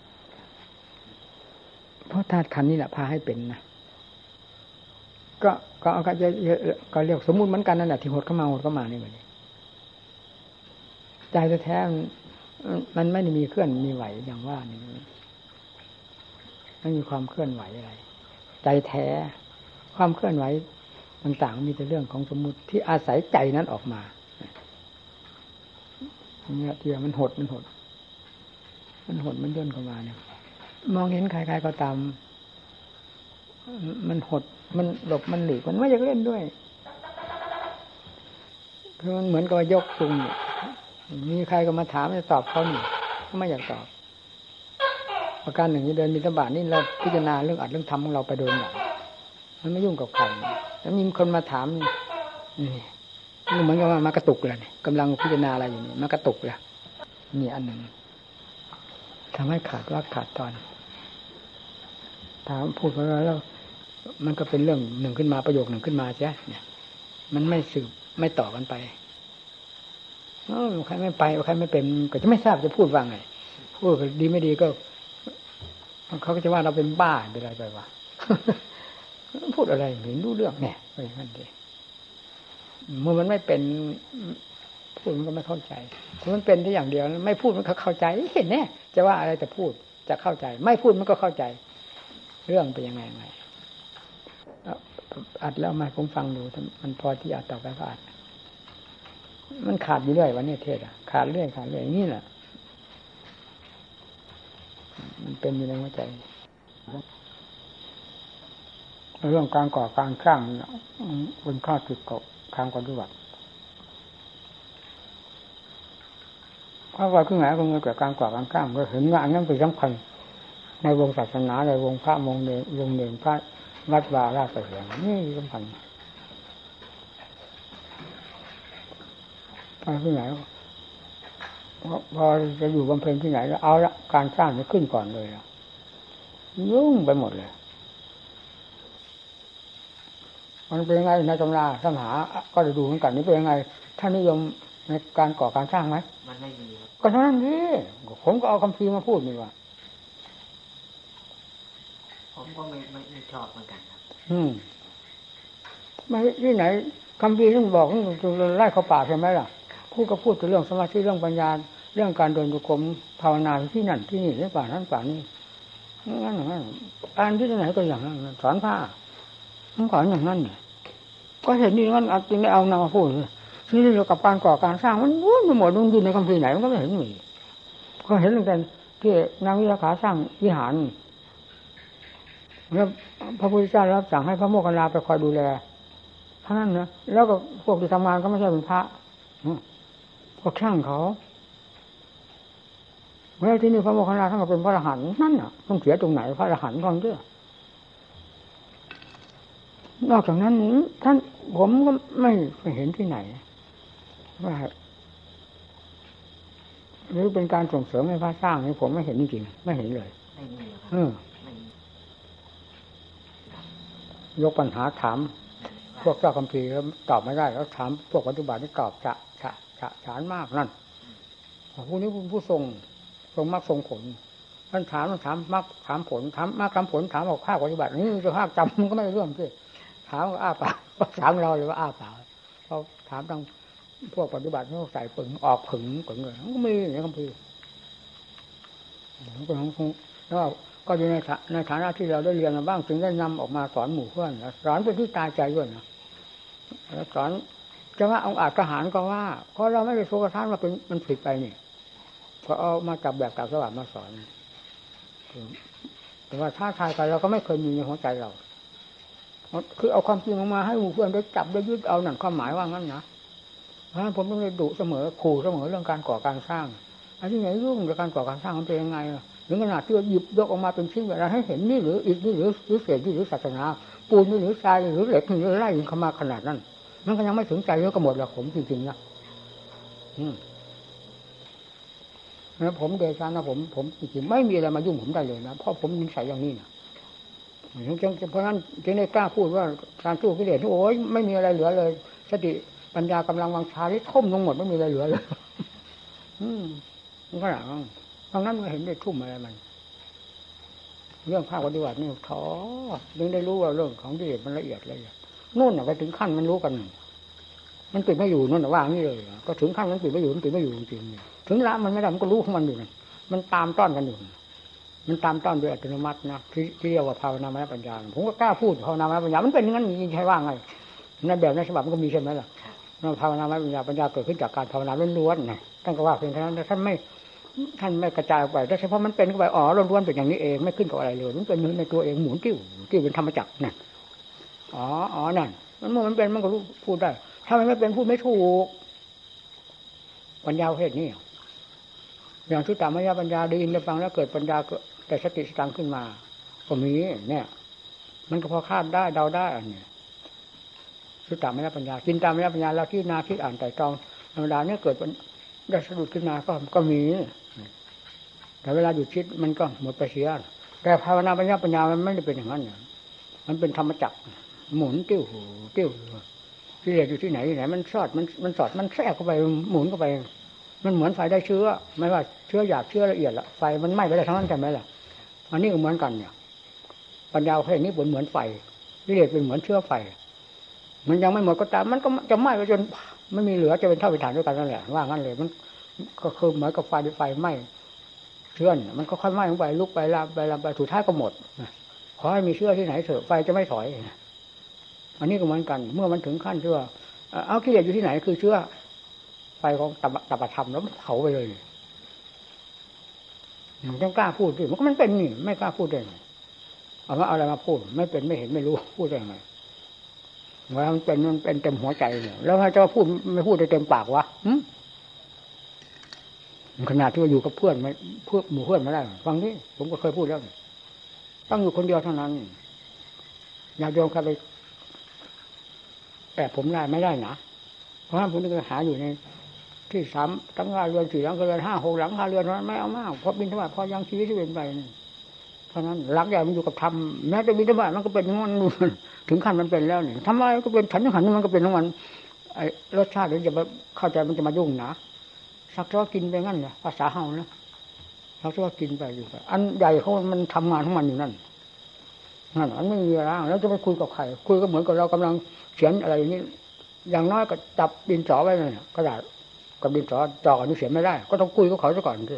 Speaker 1: เพราะธาตุขันนี่แหละพาให้เป็นนะก็ก็เอาก็จะก็เรียกสมมุติเหมือนกันนั่นแหละที่หดเข้ามาหดเข้ามานี่เหมือนใจแท้มันไม่ได้มีเคลื่อนมีไหวอย่างว่านี่ไม่มีความเคลื่อนไหวอะไร ใจแท้ ความเคลื่อนไหวต่างๆ มีแต่เรื่องของสมมุติที่อาศัยใจนั้นออกมา เนี่ยที่มันหดมันหด มันหดมันย่นเข้ามาเนี่ย มองเห็นใครๆก็ตาม มันหดมันหลบมันหลีกมันไม่อยากเล่นด้วยคือมันเหมือนกับยกซุงเนี่ยมีใครก็มาถามจะตอบเขาหนึ่ก็ไม่อยากตอบประการหนึ่งนี้เดินมีตบาทนี่เราพิจารณาเรื่องอัดเรื่องทำของเราไปโดยหนักมันไม่ยุ่งกับใครแล้วมีคนมาถามนี่ เหมือนกับว่ามากระตุกเลยกำลังพิจารณาอะไรอยู่นี่มากระตุกเลยนี่อันหนึ่งทำให้ขาดว่าขาดตอนถามพูดไปแล้ว มันก็เป็นเรื่องหนึ่งขึ้นมาประโยคหนึ่งขึ้นมาใช่เนี่ย มันไม่สืบไม่ต่อกันไปอใครไม่ไปใครไม่เป็นก็จะไม่ทราบจะพูดว่าไงพูดดีไม่ดีก็เขาก็จะว่าเราเป็นบ้าไปอะไรไปวะพูดอะไรเห็นรู้เรื่องเนี่ยไปนั่นเอง เมื่อมันไม่เป็นพูดมันก็ไม่เข้าใจถ้ามันเป็นที่อย่างเดียวไม่พูดมันก็เข้าใจเห็นแน่จะว่าอะไรจะพูดจะเข้าใจ ไม่พูดมันก็เข้าใจ เรื่องเป็นยังไงไงอัดแล้วมาผมฟังดูมันพอที่อัดต่อไปก็อัดมันขาดอยู่เรื่อยวันนี้เทศอะขาดเรื่อยขาดเรื่อยนี่แหละมันเป็นอยู่ในหัวใจเรื่องการก่อการสร้างเป็นข้าศึกกับ ทางปฏิบัติเพราว่าขึ้นไหนก็เงินกับการก่อการสร้างก็เห็นว่าอันนั้นเป็นสำคัญในวงศาสนาในวงพระมงเดวงเด่นพระวัดวาราชเสียงนี่สำคัญไปที่ไหนพอจะอยู่บำเพ็ญที่ไหนแล้วเอาละการสร้างจะขึ้นก่อนเลยยุ่งไปหมดเลย มันเป็นยังไงในตำราสัมหา ก็จะดูเหมือนกันนี่เป็นยังไงท่านนิยมในการก่อการสร้างไหม
Speaker 2: มันไม่มี
Speaker 1: ก็เท่านั้นที่ผมก็เอาคำพีมาพูดนี่ว่า
Speaker 2: ผมก็ไม่ไม่ชอบเหมือนกันครับ
Speaker 1: อืมไม่ที่ไหนคำพีท่านบอกต้องไล่เข้าป่าใช่ไหมล่ะพูดก็พูดถึงเรื่องสมาธิเรื่องปัญญาเรื่องการเดินจุกรมภาวนาที่นั่นที่นี่ที่ป่านั้นป่านี้งั้นงั้นอ่านที่ไหนก็อย่างนั้นสอนผ้า มันสอนอย่างนั้นเนี่ยก็เห็นนี่งั้นจึงได้เอานำมาพูดนี่เรื่องกับการก่อการสร้างมันวุ่นไปหมดมันอยู่ในคำพีไหนมันก็ไม่เห็นมีก็เห็นตั้งแต่ที่นางวิราขาสร้างวิหารแล้วพระพุทธเจ้ารับสั่งให้พระโมคคัลลาไปคอยดูแลเท่านั้นนะแล้วก็พวกที่ทำงานก็ไม่ใช่เป็นพระก็ช่างเขาเมื่อที่นี่พระโมคคัลลาท่านก็เป็นพระอรหันต์นั่นน่ะต้องเสียตรงไหนพระอรหันต์ก่อนเด้อ นอกจากนั้นท่านผมก็ไม่เห็นที่ไหน ว่าหรือเป็นการส่งเสริมให้พระสร้างนี่ผมไม่เห็นจริงๆไม่เห็นเลย
Speaker 2: ไม่มี
Speaker 1: เออยกปัญหาถาม พวกเจ้าคำพีแล้วตอบไม่ได้แล้วถามพวกปฏิบัติที่ตอบจะจะฉะฉานมากนั่นผู้นี้ผู้ทรงทรงมรรคทรงผลท่านถามมันถามมรรคถามผลถามมรรคถามผลถามบอกภาคปฏิบัตินี่จะภาคจำมันก็ไม่เรื่องที่ ถามอ้าปากถามเราเลยว่าอ้าปากเขาถามทางพวกปฏิบัติเขาใส่ปึงออกผึงปึงเลยมันก็ไม่อย่างคำพีก็ของแล้วก็อยู่ในในฐานะที่เราได้เรียนมาบ้างจึงได้นำออกมาสอนหมู่เพื่อนสอนไปที่ตายใจด้วยนะสอนจะว่าองอาจทหารก็ว่าเพราะเราไม่ได้โฟกัสว่าเป็นมันผิดไปนี่ก็เอามาจับแบบกับสวัสดิ์มาสอนแต่ว่าท้าทายกันเราก็ไม่เคยมีในหัวใจเรา คือเอาความจริงออกมาให้หมู่เพื่อนได้จับได้ยึดเอาหนังความหมายว่างั้นนะเพราะฉะนั้นผมต้องเลยดุเสมอขู่เสมอเรื่องการก่อการสร้างอันนี้ไหนยุ่งกับการก่อการสร้างมันเป็นยังไงถึงขนาดที่หยิบยกออกมาเป็นชิ้นแบบให้เห็นนี่หรืออีกนี่หรือหรือเศษนี่หรือศาสนา ปูนนี่หรือทรายหรือเหล็กนี่หรือไร่เข้ามาขนาดนั้นมันก็ยังไม่ถึงใจแล้วก็หมดล้วผมจริงๆนะอืมแล้วผมเดชานะผมผมจริงๆไม่มีอะไรมายุ่งผมได้เลยนะเพราะผมนิสัยอย่างนี้นะ เพราะนั้นจึงได้กล้าพูดว่าการสู้กิเลสโอ้ยไม่มีอะไรเหลือเลย สติปัญญากำลังวังชาที่ทุ่มลงหมดไม่มีอะไรเหลือเลย อืมมันก็หนังตรงนั้นมันเห็นได้ทุ่มอะไรมัน เรื่องภาคปฏิบัตินี่ท้อยังได้รู้ว่าเรื่องของกิเลสมันละเอียดละเอียดนู่นน่ะไปถึงขั้นมันรู้กันมันติดไม่อยู่นู่นน่ะว่างนี่เลย ก็ถึงขั้นมันติดไม่อยู่มันติดไม่อยู่จริงๆถึงละมันไม่ได้มันก็รู้ของมันอยู่มันตามต้อนกันอยู่ มันตามต้อนโดยอัตโนมัตินะที่เรียกว่าภาวนามยปัญญา ผมก็กล้าพูดภาวนามยปัญญา มันเป็นอย่างนั้นจริงใช่ว่าไงในแบบในฉบับมันก็มีใช่ไหมล่ะภาวนามยปัญญาปัญญาเกิดขึ้นจากการภาวนาล้วนๆนะท่านก็ว่าเพียงเท่านั้นท่านไม่ท่านไม่กระจายไปแต่เฉพาะมันเป็นเข้าไปอ๋อล้วนๆเป็นอย่างนี้เองไม่ขึ้นกับอะไรเลยมันเป็นในตัวเองหมุนกิ้วกิ้วเป็นธรรมจักรนั่นอ๋ออ๋อนั่นมันเมื่อมันเป็นมันก็รู้พูดได้ ถ้ามันไม่เป็นพูดไม่ถูกปัญญาเพศนี้อย่างที่ตามมายาปัญญาได้ยินได้ฟังแล้วเกิดปัญญา แต่สติสตังขึ้นมาก็มีเนี่ย มันก็พอคาดได้เดาได้อันนี้สุตตามยาปัญญา กินตามมายาปัญญาแล้วที่นาคิดอ่านแต่ตรองธรรมดาเนี่ยเกิดได้สะดุดขึ้นมาก็ก็มี แต่เวลาหยุดคิดมันก็หมดไปเสียแต่ภาวนาปัญญาปัญญามันไม่ได้เป็นอย่างนั้นมันเป็นธรรมจักรหมุนติ้วหูติ้วที่เรียอยู่ที่ไหนที่ไหน มันสอดมันมันสอดมันแทรกเข้าไปหมุนเข้าไป มันเหมือนไฟได้เชื้อ ไม่ว่าเชื้อหยาบเชื้อละเอียดละไฟมันไหม้ไปได้ทั้งนั้นใช่ไหมล่ะ อันนี้ก็เหมือนกันเนี่ย ปัญญาเพศนี้เหมือนเหมือนไฟที่เรียเป็นเหมือนเชื้อไฟ มันยังไม่หมดก็ตาม มันก็จะไหม้ไปจนไม่มีเหลือจะเป็นเท่าเป็นฐานด้วยกันนั่นแหละว่างั้นเลย มันก็คือเหมือนกับไฟไฟไหม้เชื้อมันก็ค่อยไหม้ลงไปลุกไปลามไปลามไปสุดท้ายก็หมดขอให้มีเชื้อที่ไหนเถอะไฟจะไม่ถอยอันนี้ก็เหมือนกัน เมื่อมันถึงขั้นที่ว่าเอากิเลสอยู่ที่ไหนคือเชื้อไฟของตบตบธรรมแล้วเผาไปเลย มันต้องกล้าพูดดิมันก็มันเป็นนี่ไม่กล้าพูดได้ไงเอาว่าอะไรมาพูด ไม่เป็นไม่เห็นไม่รู้พูดได้ไงว่ามันเป็นมันเป็นเต็มหัวใจเนี่ยแล้วถ้าจะพูดไม่พูดได้เต็มปากวะขนาดที่ว่าอยู่กับเพื่อนไม่เพื่อหมู่เพื่อนไม่ได้ฟังนี่ผมก็เคยพูดแล้วต้องอยู่คนเดียวเท่านั้นอย่าโยมเข้าไปแอบผมได้ไม่ได้นะเพราะฉะนั้นผมก็หาอยู่ใน ที่สามตั้งงานเรือนสี่หลังเรือนห้าหกหลังห้าเรือนนั้นไม่เอามากเพราะบินธบาตพอยังชีวิตที่เป็นไปเพราะนั้นหลักใหญ่มันอยู่กับธรรมแม้แต่บินธบาตมันก็เป็นงอนถึงขั้นมันเป็นแล้วเนี่ยทำไมก็เป็นฉันขันมันก็เป็นทั้งวันไอ้รสชาติเดี๋ยวจะมาเข้าใจมันจะมายุ่งนะสักเท่ากินไปงั้นเนี่ยภาษาเฮานะสักเท่ากินไปอยู่ไปอันใหญ่เขามันทำงานของมันอยู่นั่นนั่นอันไม่มีอะไรแล้วจะไปคุยกับใครคุยก็เหมือนกับเรากำลังเขียนอะไรอย่างนี้อย่างน้อยก็จับดินสอไว้เลยกระดาษ กับดินสอจ่อกันนี่เขียนไม่ได้ ก็ต้องคุยกับเขาซะก่อนสิ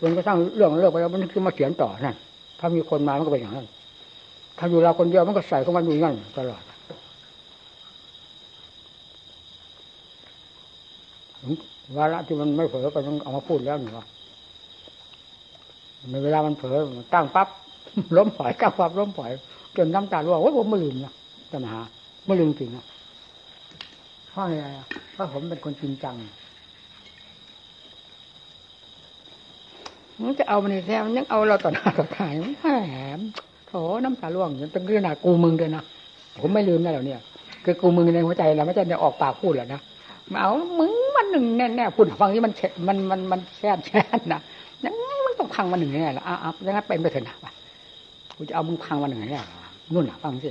Speaker 1: จนกระทั่งเรื่องเลิกไปแล้วมันคือมาเขียนต่อนั่นถ้ามีคนมามันก็เป็นอย่างนั้น ถ้าอยู่เราคนเดียวมันก็ใส่เข้ามาอยู่นั่นตลอดวาระที่มันไม่เผลอก็ต้องเอามาพูดแล้วหนูว่าในเวลามันเผลอตั้งปั๊บล้มปล่อยก้าวปั๊บล้มปล่อย จนน้ำตาร่วงว่าผมไม่ลืมนะจะมาหาไม่ลืมจริงนะเพราะอะไรเพราะผมเป็นคนจริงจัง มันจะเอามันในแท้มันยังเอาเราต่อหน้าต่อตาแหมโถน้ำตาร่วงจนตั้งขนากูมึงเลยนะผมไม่ลืมนะเหล่านี้คือกูมึงในหัวใจเราไม่ใช่จะออกปากพูดหรอกนะมาเอามึงมันหนึ่งแน่แน่พูดฟังที่มันมันมันมันแช่แช่นะนั่นมันต้องพังมันหนึ่งแน่ละอะอะยังไงเป็นไปเถอะนะกูจะเอามึงพังมันหนึ่งแน่นู่นอะฟังสิ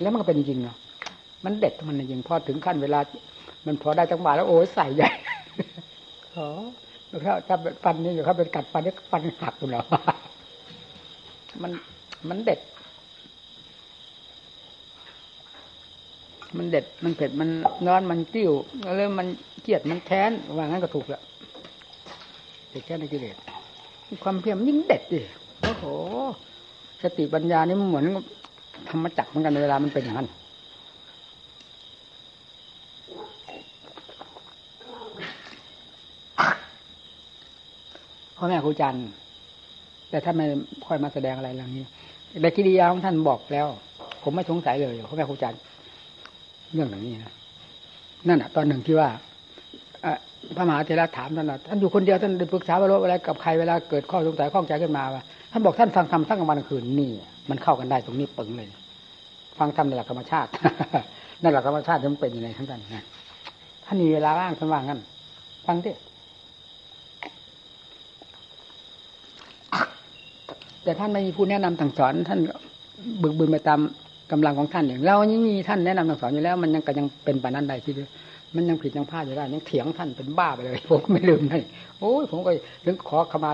Speaker 1: แล้วมันก็เป็นจริงเนาะมันเด็ดมันจริงพอถึงขั้นเวลา มันพอได้จังหวะแล้วโอ้ยใส่ใหญ่ขอ ถ้าถ้าฟันนี่เขาเป็นกัดฟันนี่ฟันหักอยู่แล้วมันมันเด็ด มันเด็ด มันเผ็ด มันร้อน มันติ้วแล้วมันเกลียด มันแค้น ว่างั้นก็ถูกแล้วเด็ดแค่ในกิเลสความเพียรยิ่งเด็ดดิ โอ้โห สติปัญญานี่มันเหมือนธรรมจักรเหมือนกันเวลามันเป็นอย่างนั้น พ่อแม่ครูจันทร์แต่ท่านไม่ค่อยมาแสดงอะไรเรื่องนี้แต่กิริยาของท่านบอกแล้ว ผมไม่สงสัยเลยพ่อแม่ครูจันทร์เรื่องอย่างนี้นะนั่นอะ ตอนหนึ่งที่ว่าพระมหาเถระถามท่านว่าท่านอยู่คนเดียวท่านปรึกษาบรรลุอะไรกับใครเวลาเกิดข้อสงสัยข้องใจขึ้นมาว่าท่านบอกท่านฟังธรรมทั้งกลางวันกลางคืนนี่ มันเข้ากันได้ตรงนี้ปึงเลย ฟังธรรมในหลักธรรมชาติในหลักธรรมชาติมันเป็นยังไงทั้งนั้นท่านมีเวลาว่างท่านว่างงั้นฟังดิ แต่ท่านไม่มีผู้แนะนำสั่งสอน ท่านบึกบึนไปตามกำลังของท่านอย่างเรานี่มีท่านแนะนำสั่งสอนอยู่แล้ว มันยังก็ยังเป็นปานนั้นได้ที่มันยังผิดยังพลาดอยู่ได้ยังเถียงท่านเป็นบ้าไปเลย ผมไม่ลืมเลยโอ้ยผมก็ถึงขอขมา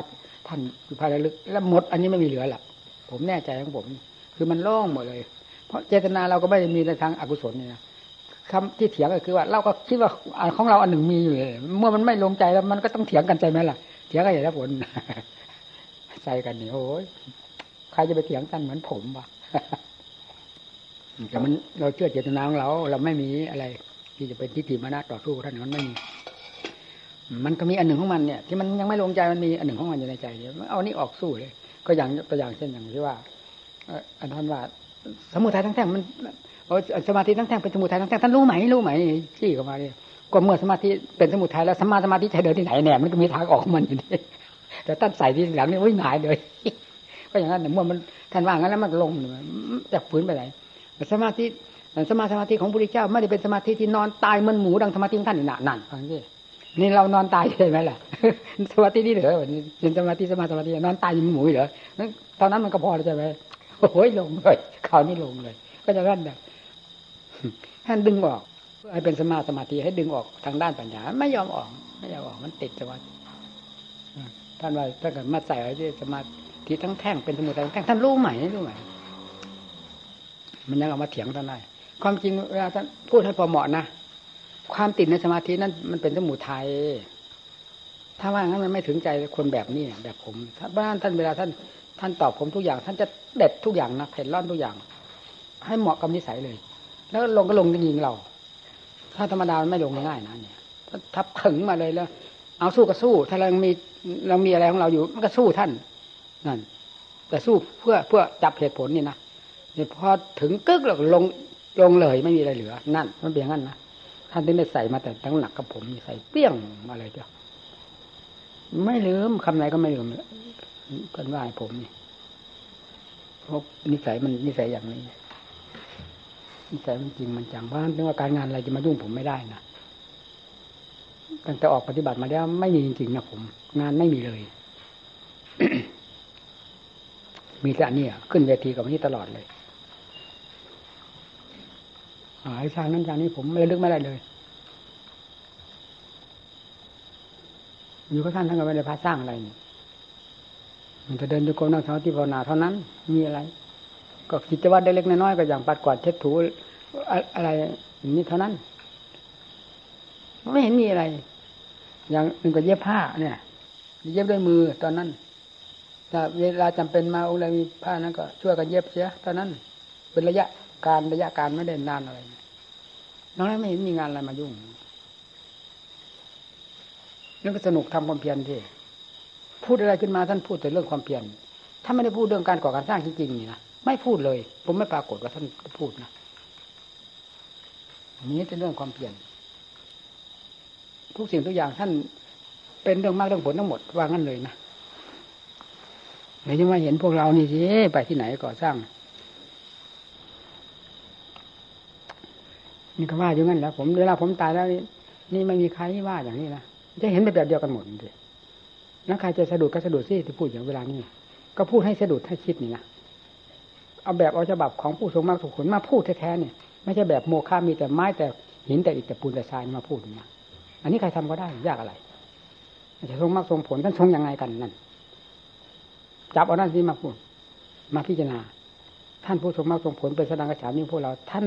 Speaker 1: ท่านอยู่ภายในลึก แล้วหมดอันนี้ไม่มีเหลือหรอกผมแน่ใจของผม คือมันโล่งหมดเลย เพราะเจตนาเราก็ไม่ได้มีในทางอกุศลเนี่ยคำที่เถียงก็คือว่าเราก็คิดว่าของเราอันหนึ่งมีอยู่เลยเมื่อมันไม่ลงใจแล้วมันก็ต้องเถียงกันใจไหมล่ะ เถียงกันอย่างนี้ผล ใส่กันนี่โอ้ยใครจะไปเถียงกันเหมือนผมวะแต่มันเราเชื่อเจตนาของเรา เราไม่มีอะไร ที่จะเป็นทิฏฐิมานะต่อสู้ท่านมันไม่มีมันก็มีอันหนึ่งของมันเนี่ยที่มันยังไม่ลงใจมันมีอันหนึ่งของมันอยู่ในใจเดียวเอานี่ออกสู้เลย ก็อย่างตัวอย่างเช่นอย่างที่ว่าอันท่านว่า สมุทัยทั้งแท่งมันสมาธิทั้งแท่งเป็นสมุทัยทั้งแท่งท่านรู้ไหมรู้ไหมชี้เข้ามาเนี่ยก็เมื่อสมาธิเป็นสมุทัยแล้วสมาสมาธิจะเดินที่ไหนแน่มันก็มีทางออกมันอยู่ดี แต่ท่านใส่ที่หลังนี่วิ่งหายเลย ก็อย่างนั้นเมื่อมันท่านว่างั้นแล้วมันลงจากฝืนไปไหนสมาธิสมาสมาธิของพระพุทธเจ้าไม่ได้เป็นสมาธิที่นอนตายเหมือนหมูดังสมาธิท่านนี่นั่นฟังดินี่เรานอนตายใช่ไหมล่ะสมาธินี่เหรอเป็นสมาธิสมาสมาธินอนตายเหมือนหมูเหรอตอนนั้นมันก็พอแล้วใช่ไหมโอ้ยลงเลยข่าวนี้ลงเลย ก็จะนั่นแหละท่านดึงออกให้เป็นสมาสมาธิให้ดึงออกทางด้านปัญญา ไม่ยอมออก ไม่ยอมออกมันติดสมาธิ ท่านว่าถ้าเกิดมาใส่ไว้ที่สมาธิทั้งแท่งเป็นสมุทัยทั้งแท่งท่านรู้ไหมรู้ไหมมันยังเอามาเถียงท่านได้ความจริงเวลาท่านพูดให้พอเหมาะนะความติดในสมาธินั้นมันเป็นสมุทัยถ้าว่างั้นมันไม่ถึงใจคนแบบนี้แบบผมถ้าบ้านท่านเวลาท่าน ท่านตอบผมทุกอย่าง ท่านจะเด็ดทุกอย่างนะเผ็ดร้อนทุกอย่าง ให้เหมาะกับนิสัยเลย แล้วลงก็ลงจริงๆเรา ถ้าธรรมดามันไม่ลงง่ายนะเนี่ยทับถึงมาเลยแล้ว เอาสู้ก็สู้ ถ้าเรามีเรามีอะไรของเราอยู่ มันก็สู้ท่านนั่นแต่สู้เพื่อเพื่อจับเหตุผลนี่นะพอถึงกึกแล้วลงลงเลยไม่มีอะไรเหลือ นั่น มันเป็นอย่างนั้นนะท่านถึงได้ใส่มาแต่ตั้งหนักกับผมใส่เปี้ยงมาเลยเจ้าไม่ลืมคำไหนก็ไม่ลืมกันว่าให้ผมนี่เพราะนิสัยมันนิสัยอย่างนี้นิสัยมันจริงมันจังเพราะฉะนั้นว่าการงานอะไรจะมายุ่งผมไม่ได้นะ ตั้งแต่ออกปฏิบัติมาแล้วไม่มีจริงๆนะผม งานไม่มีเลย มีแต่อันนี้ขึ้นเวทีกับนี้ตลอดเลยหายทางนั้นทางนี้ผมไม่ลึกไม่ได้เลย อยู่กับท่านท่านก็ไม่ได้พาสร้างอะไรนี่มันจะเดินโยกมนั่งสมาธิภาวนาเท่านั้น มีอะไร ก็กิจวัตรเล็กๆน้อยๆก็อย่างปัดกวาดเช็ดถูอะไรอย่างนี้เท่านั้น ไม่เห็นมีอะไร อย่างหนึ่งก็เย็บผ้าเนี่ยเย็บด้วยมือตอนนั้นถ้าเวลาจำเป็นมาองค์ใดมีผ้านั้นก็ช่วยกันเย็บเสียตอนนั้น เป็นระยะการระยะการไม่ได้นานอะไรน้องนั้นไม่เห็นมีงานอะไรมายุ่งนั่นก็สนุกทำความเพียรที่พูดอะไรขึ้นมาท่านพูดแต่เรื่องความเพียรถ้าไม่ได้พูดเรื่องการก่อการสร้างจริงๆนี่นะไม่พูดเลย ผมไม่ปรากฏว่าท่านพูดนะนี้เป็นเรื่องความเพียร ทุกสิ่งทุกอย่างท่านเป็นเรื่องมากเรื่องผลทั้งหมดว่างั้นเลยนะเดี๋ยวจะมาเห็นพวกเรานี่สิไปที่ไหนก่อสร้างนี่ก็ว่าอยู่งั้นแล้วผมเวลาผมตายแล้วนี่ไม่มีใครว่าอย่างนี้นะจะเห็นเป็นแบบเดียวกันหมดเลยนักใครจะสะดุดก็สะดุดสิที่พูดอย่างเวลานี้ก็พูดให้สะดุดให้คิดนี่นะเอาแบบเอาฉบับของผู้ทรงมากสุขุนมาพูดแท้ๆเนี่ยไม่ใช่แบบโมฆะมีแต่ไม้แต่หินแต่อิฐแต่ปูนแต่ทรายมาพูดนะ อันนี้ใครทำก็ได้ ยากอะไรจะทรงมากทรงผลท่านทรงยังไงกันนั่นจับเอานั่นสิมาพูดมาพิจารณา ท่านผู้ทรงมากทรงผลเป็นสดงกระฉามนี่พวกเรา ท่าน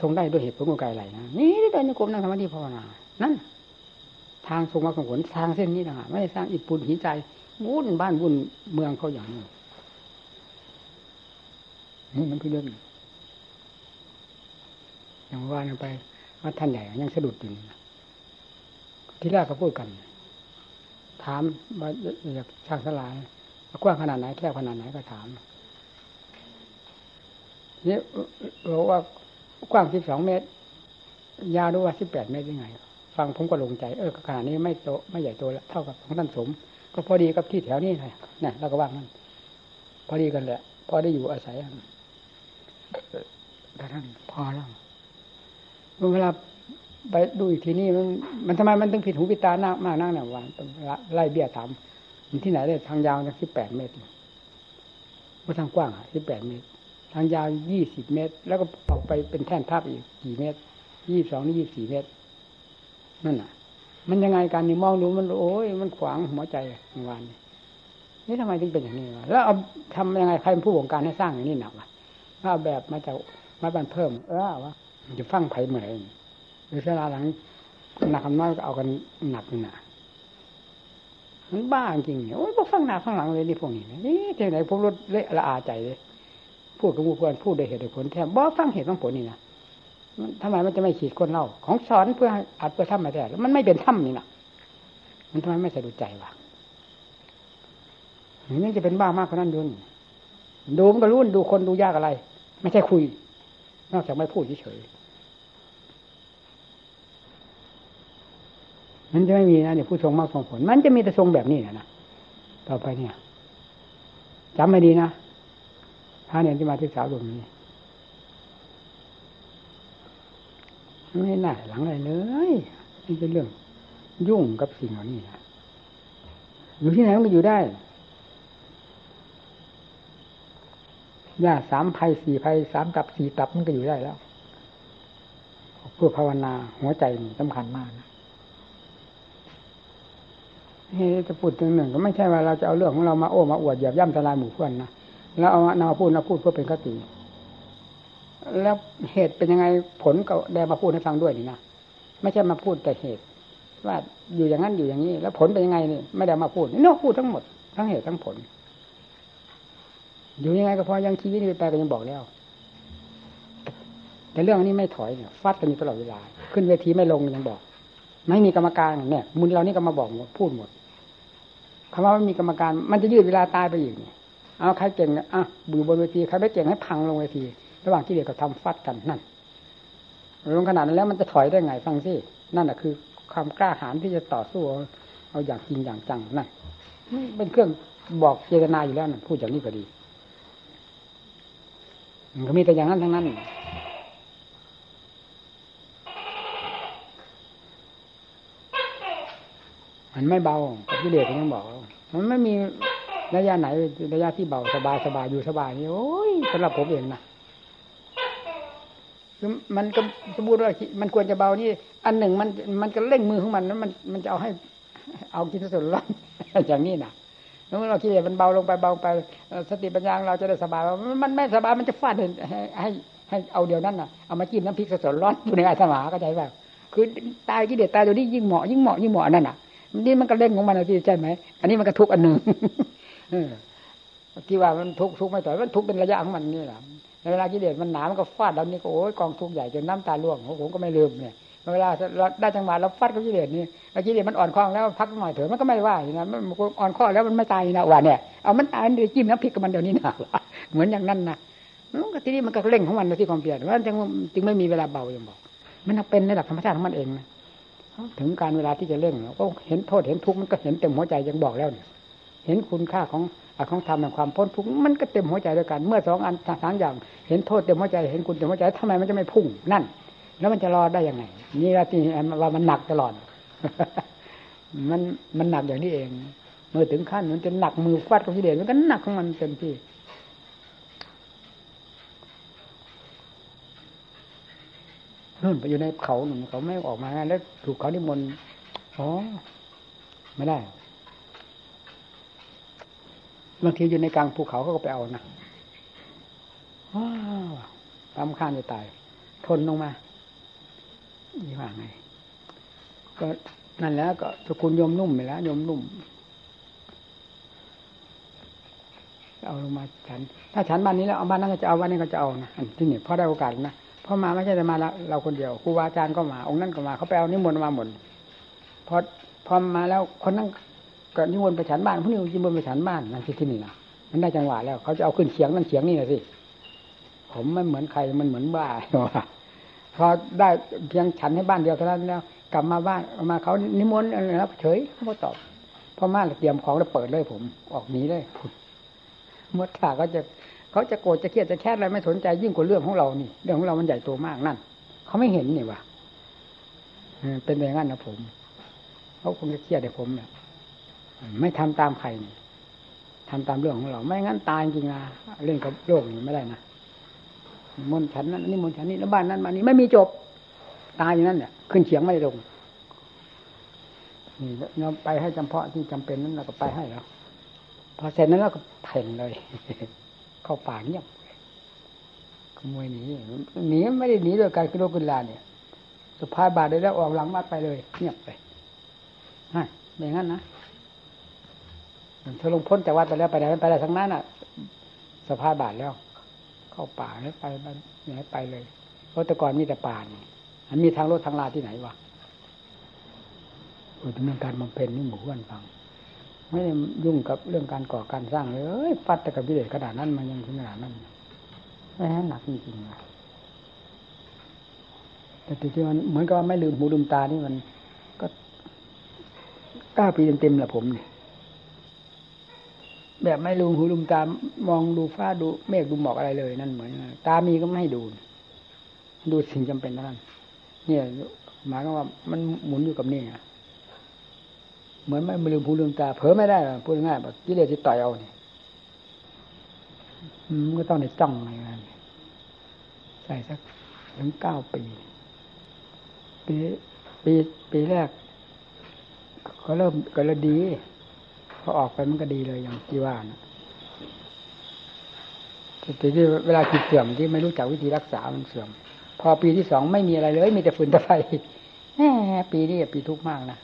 Speaker 1: ทรงได้ด้วยเหตุผลกลไกอะไรนะนี่เดินโยกมนั่งสมาธิภาวนา นั่น ทางทรงมรรคผลทางเส้นนี้นะไม่ได้สร้างอิฐปูนหินใจวุ่นบ้านวุ่นเมืองเขาอย่างนี้นี่มันพี่เรื่องอย่างว่านไปว่าท่านใหญ่ยังสะดุดอยู่ ที่แรกก็พูดกัน ถามว่าอยากสร้างสลายกว้างขนาดไหนแคบขนาดไหนก็ถามนี่บอกว่ากว้างสิบสองเมตร ยาวด้วยว่าสิบแปดเมตรยังไง ฟังผมก็ลงใจ เออขนาดนี้ไม่โตไม่ใหญ่โตแล้วเท่ากับของท่านสม ก็พอดีกับที่แถวนี้เลยนี่เราก็ว่างนั่นพอดีกันแหละ พอได้อยู่อาศัยแต่ท่านพอแล้วเวลา ไปดูอีกทีนี่มันมันทำไมมันถึงผิดหูผิดตาหน้ามากนั่งเนี่ยวันไล่เบี้ยถามมันที่ไหนได้ทางยาวนะสิบแปดเมตรว่าทางกว้างสิบแปดเมตร ทางยาวยี่สิบเมตร แล้วก็ออกไปเป็นแท่นทับอีกกี่เมตรยี่สองนี่ยี่สี่เมตรนั่นน่ะ มันยังไงการนี่มองดูมันโอ้ยมันขวางหัวใจเมื่อวานนี้นี่ทำไมถึงเป็นอย่างนี้วะแล้วเอาทำยังไงใครเป็นผู้บงการให้สร้างอย่างนี้หนักวะถ้าแบบมาจากมาบันเพิ่ม เออวะจะฟังไผ่เหมือน หรือเวลาหลังหนักคำน้อยก็เอากันหนักหนามันบ้าจริงเนี่ยโอ้ยพวกฟังหน้าฟังหลังเลยนี่พวกนี้นี่เท่าไหนพวกรถเละละอาใจเลยพูดกับผู้เพื่อนพูดได้เหตุผลแท้บ่ฟังเหตุฟังผลนี่นะทำไมมันจะไม่ขีดคนเล่า ของสอนเพื่ออัดเพื่อทำมาแต่แล้วมันไม่เป็นถ้ำนี่นะมันทำไมไม่สะดุดใจวะนี่จะเป็นบ้ามากกว่านั้นยุนดูมันก็รู้ดูคนดูยากอะไร ไม่ใช่คุย นอกจากไม่พูดเฉย มันจะไม่มีนะเนี่ยผู้ทรงมากทรงผล มันจะมีแต่ทรงแบบนี้นะนะต่อไปเนี่ยจำไม่ดีนะพระเนี่ยที่มาศึกษาหลวงนี้ไม่น่าหลังอะไรเลยนี่เป็นเรื่อง ยุ่งกับสิ่งเหล่านี้นะอยู่ที่ไหนมันก็อยู่ได้ยาสามภัยสี่ภัยสามกับสี่ตับมันก็อยู่ได้แล้วเพื่อภาวนาหัวใจสำคัญมากนะ เฮ้จะพูดถึงหนึ่ง ก็ไม่ใช่ว่าเราจะเอาเรื่องของเรามาโอ้มาอวดหยียบย่ำทลายหมู่เพื่อนนะแล้วเอานามาพูดนาพูดเพื่อเป็นคติ แล้วเหตุเป็นยังไงผลก็ได้มาพูดให้ฟังด้วยนี่นะไม่ใช่มาพูดแต่เหตุ ว่าอยู่อย่างนั้นอยู่อย่างนี้ แล้วผลเป็นยังไงนี่ไม่ได้มาพูดนี่นอกพูดทั้งหมดทั้งเหตุทั้งผล อยู่ยังไงก็พอยังชีวิตนี้ไปก็ยังบอกแล้ว แต่เรื่องนี้ไม่ถอยเนี่ยฟาดกันอยู่ตลอดเวลา ขึ้นเวทีไม่ลงยังบอก ไม่มีกรรมการเนี่ยมุนเรานี่ก็มาบอกหมดพูดหมด คำว่าไม่มีกรรมการ มันจะยืดเวลาตายไปอีกเอาใครเก่งอะบูบนเวทีใครไม่เก่งให้พังลงเวที ระหว่างที่เด็กก็ทำฟัดกันนั่นลงขนาดนั้นแล้วมันจะถอยได้ไงฟังสินั่นแหะคือ ความกล้าหาญที่จะต่อสู้เอาอย่างจริงอย่างจังนั่นเป็นเครื่องบอกเจตนาอยู่แล้วนะพูดอย่างนี้ก็ดีมันก็มีแต่อย่างนั้นทั้งนั้นมันไม่เบาพี่เดชยังบอก มันไม่มีระยะไหนระยะที่เบาสบายสบายอยู่สบายนี่โอ้ยสำหรับผมเองนะคือมันก็สมมติว่ามันควรจะเบานี่ อันหนึ่งมันมันก็เร่งมือของมันนั้นมันมันจะเอาให้ เอากินส่วนร้อนอย่างนี้นะแล้วเราคิดว่ามันเบาลงไปเบาไปสติปัญญาเราจะได้สบายมันไม่สบายมันจะฟาดให้ให้ให้เอาเดียวนั้นน่ะเอามาจิ้มน้ำพริกสดร้อนอยู่ในอาสมาก็ใจว่าคือตายกิเลสตายตัวนี้ยิ่งเหมาะยิ่งเหมาะยิ่งเหมาะนั่นน่ะ นี่มันก็เล่นของมันที่ใช่ไหม อันนี้มันก็ทุกอันหนึ่งที่ว่ามันทุกทุกไม่ต่อยมันทุกเป็นระยะของมันนี่แหละเวลากิเลสมันหนามันก็ฟาดเรานี่ก็โอ้ยกองทุกใหญ่จนน้ำตาล่วงผมก็ไม่ลืมเนี่ยเวลาเราได้จังหวะเราฟาดกับกิเลสนี่กิเลสมันอ่อนคล้องแล้วพักหน่อยเถอะมันก็ไม่ว่านะมันอ่อนข้อแล้วมันไม่ตายนะว่าเนี่ยเอามันตายเดี๋ยวจิ้มน้ำพริกกับมันเดี๋ยวนี้นะเหมือนอย่างนั้นนะมันก็ทีนี้มันก็เร่งของมันที่ความเปลี่ยนว่าจึงจึงไม่มีเวลาเบาอย่างบอก มันเป็นในหลักธรรมชาติของมันเองนะ ถึงการเวลาที่จะเร่งก็เห็นโทษเห็นทุกข์มันก็เห็นเต็มหัวใจยังบอกแล้วเนี่ยเห็นคุณค่าของของธรรมแห่งความพ้นทุกข์มันก็เต็มหัวใจด้วยกัน เมื่อสองอันสามอย่าง เห็นโทษเต็มหัวใจเห็นคุณเต็มหัวใจทำไมมันจะไม่พุ่งนั่น แล้วมันจะรอได้ยังไงนี่ละที่ว่ามันหนักตลอด มันมันหนักอย่างนี้เองเมื่อถึงขั้นมันจะหนักมือฟาดกับกิเลสมันก็หนักของมันเต็มที่ นู่นไปอยู่ในเขาหนึ่งเขาไม่ออกมาแล้วถูกเขานิมนต์อ๋อไม่ได้บางทีอยู่ในกลางภูเขาเขาก็ไปเอานะว้าวตามข้านจะตาย ทนลงมายี่ว่าไง ก็นั่นแล้วก็สกุลยมนุ่มไปแล้วยมนุ่ม เอาลงมาฉัน ถ้าฉันบ้านนี้แล้วเอาบ้านนั้นก็จะเอาบ้านนี้ก็จะเอานะที่นี่พอได้โอกาสนะ พอมาไม่ใช่แต่มาเราคนเดียวครูบาอาจารย์ก็มา องค์นั้นก็มาเขาไปเอานิมนต์มาหมดพอพอมาแล้วคนนั้นก็นิมนต์ไปฉันบ้านพวกนี้นิมนต์ไปฉันบ้านนั่นที่ที่นี่นะมันได้จังหวะแล้ว เขาจะเอาขึ้นเสียงนั่นเสียงนี่นะสิผมไม่เหมือนใครมันเหมือนบ้าว่าพอได้เพียงฉันให้บ้านเดียวเท่านั้นแล้ว กลับมาบ้านมาเขานิมนต์อะไรแล้วเฉยเขาตอบพ่อมาเตรียมของแล้วเปิดเลยผม ออกหนีเลยเมื่อถาเขาจะ เขาจะโกรธจะเครียดจะแค้นอะไรไม่สนใจยิ่งกว่าเรื่องของเรานี่ เรื่องของเรามันใหญ่โตมากนั่นเขาไม่เห็นนี่วะเป็นอย่างนั้นนะผมเขาคงจะเครียดในผมเนี่ยไม่ทำตามใครนี่ทำตามเรื่องของเรา ไม่งั้นตายจริงนะเรื่องกับโลกนี่ไม่ได้นะมนฉันนั้นนี่มนฉันนี่แล้วบ้านนั้นมานนี้ไม่มีจบ ตายอย่างนั้นเนี่ยขึ้นเฉียงไม่ลงนี่เราไปให้จำเพาะที่จำเป็นนั้นเราก็ไปให้แล้วพอเสร็จนั้นเราก็เพ่นเลย เข้าป่าเงียบขโมยหนีหนีไม่ได้หนีโดยการขึ้นรถขึ้นลาเนี่ย สุภาพบาทได้แล้วออกหลังวัดไปเลยเงียบไปฮะอย่างนั้นนะเธอลงพ้นจากวัดไปแล้วไปไหนไปไหนทั้งนั้นอะสภาพบาทแล้ว เข้าป่าแล้วไปไปไหนไปเลยเพราะแต่ก่อนมีแต่ป่านี่มันมีทางรถทางลาที่ไหนวะโอ้ยดำเนินการบำเพ็ญนี่หมู่เพื่อนฟัง ไม่ได้ยุ่งกับเรื่องการก่อการสร้างเลยฟัดแต่กับวิเลศขนาดนั้นมันยังถึงขนาดนั้นไม่ห้หนักจริงๆนะแต่ที่มันเหมือนกับว่าไม่ลืมหูลืมตานี่มัน ก็เก้าปีเต็มๆแหละผมเนี่ยแบบไม่ลืมหูลืมตามองดูฟ้าดูเมฆดูหมอกอะไรเลยนั่นเหมือนตามีก็ไม่ให้ดู ดูสิ่งจำเป็นเท่านั้นเนี่ยหมายก็ว่ามันหมุนอยู่กับนี่ เหมือนไม่ลืมหูลืมตาเผลอไม่ได้พูดง่ายแบบกิเลสที่ต่อยเอาเนี่ยมันก็ต้องในจ้องอะไรกันใส่สักถึงเก้าปี ปี ปีปีแรก ก็เริ่มก็เลยดีพอออกไปมันก็ดีเลยอย่างที่ว่านะแต่ที่เวลาจิตเสื่อมที่ไม่รู้จักวิธีรักษามันเสื่อม พอปีที่สองไม่มีอะไรเลย มีแต่ฝุ่นตะไฟแหมปีนี้ปีทุกข์มากนะ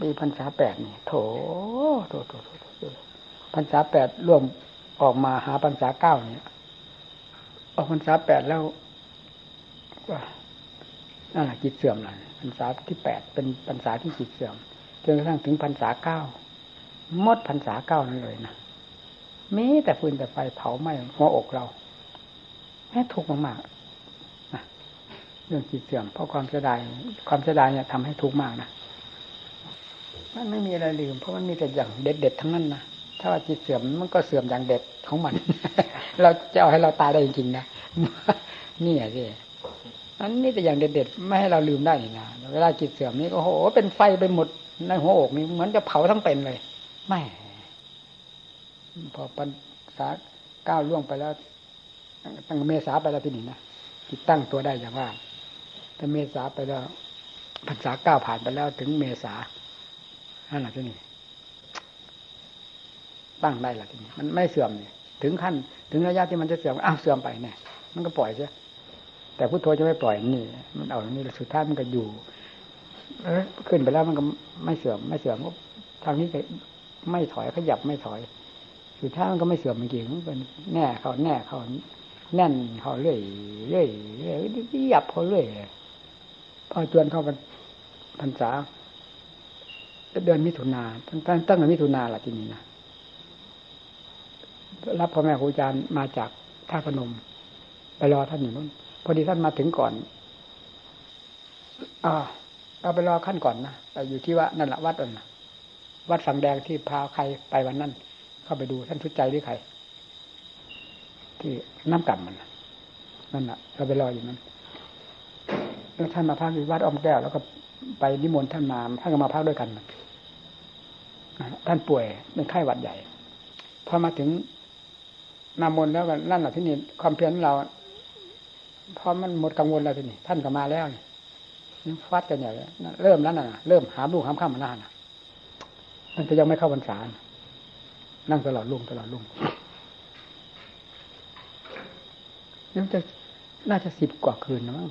Speaker 1: ปีพรรษาแปดนี่โถโถโถโถพรรษาแปดร่วมออกมาหาพรรษาเก้าเนี่ย ออกพรรษาแปดแล้วก็นั่นแหละจิตเสื่อมเลยพรรษาที่แปดเป็นพรรษาที่จิตเสื่อมจนกระทั่งถึงพรรษาเก้ามดพรรษาเก้านั่นเลยนะมีแต่ฟืนแต่ไฟเผาไหม้หัวอกเราแม้ทุกข์มากๆนะเรื่องจิตเสื่อมเพราะความเสียดายความเสียดายเนี่ยทำให้ทุกข์มากนะ มันไม่มีอะไรลืม เพราะมันมีแต่อย่างเด็ดๆทั้งนั้นนะถ้าว่าจิตเสื่อมมันก็เสื่อมอย่างเด็ดของมัน เราจะเอาให้เราตายได้จริงๆนะนี่อะสิอันนี้แต่อย่างเด็ดๆไม่ให้เราลืมได้นะเวลาจิตเสื่อมนี่โอ้โหเป็นไฟไปหมดในหัวอกนี่เหมือนจะเผาทั้งเป็นเลย ไม่ พอปัญษาก้าวล่วงไปแล้ว ตั้งเมษาไปแล้วที่นี่นะจิตตั้งตัวได้อย่างว่าถ้าเมษาไปแล้วพรรษาก้าวผ่านไปแล้วถึงเมษา นั่นแหละที่นี่ตั้งได้ละทีนี้มันไม่เสื่อมเนี่ยถึงขั้น ถึงระยะที่มันจะเสื่อมอ้าวเสื่อมไปเนี่ยมันก็ปล่อยใช่แต่พุทโธจะไม่ปล่อยนี่ มันเอาอย่างนี้สุดท้ายมันก็อยู่เออขึ้นไปแล้วมันก็ไม่เสื่อม ไม่เสื่อมก็ทางนี้ก็ไม่ถอยขยับไม่ถอย สุดท้ายมันก็ไม่เสื่อมจริงมันเป็นแน่เขาแน่เขาแน่นเขาเรื่อยเรื่อยเรื่อยยับเขาเรื่อยพอจวนเข้าพรรษา เดือนมิถุนาตั้งตั้งแต่มิถุนาละทีนี้นะรับพ่อแม่ครูอาจารย์มาจากท่าพนม ไปรอท่านอยู่นู้นพอดีท่านมาถึงก่อนอ่าเราไปรอขั้นก่อนนะไปอยู่ที่ว่านั่นแหละวัดนั่นนะวัดสังแดงที่พาใครไปวันนั้น เข้าไปดูท่านชุดใจหรือใคร ที่น้ำกลับมันนั่นแหละเราไปรออยู่นั้นแล้วท่านมาพักที่วัดอ้อมแก้วแล้วก็ไปนิมนต์ท่านมาท่านก็มาพักด้วยกัน ท่านป่วยเป็นไข้หวัดใหญ่พอมาถึงนามนแล้วกันนั่นแหละที่นี่ความเพียรของเราพอมันหมดกังวลแล้วที่นี้ท่านก็มาแล้วนี่ฟัดกันใหญ่เริ่มแล้วน่ะเริ่มหาลูกหามข้ามมาหน้าน่ะมันจะยังไม่เข้าพรรษานั่งตลอดลุงตลอดลุงนี่จะน่าจะสิบกว่าคืนนะมั้ง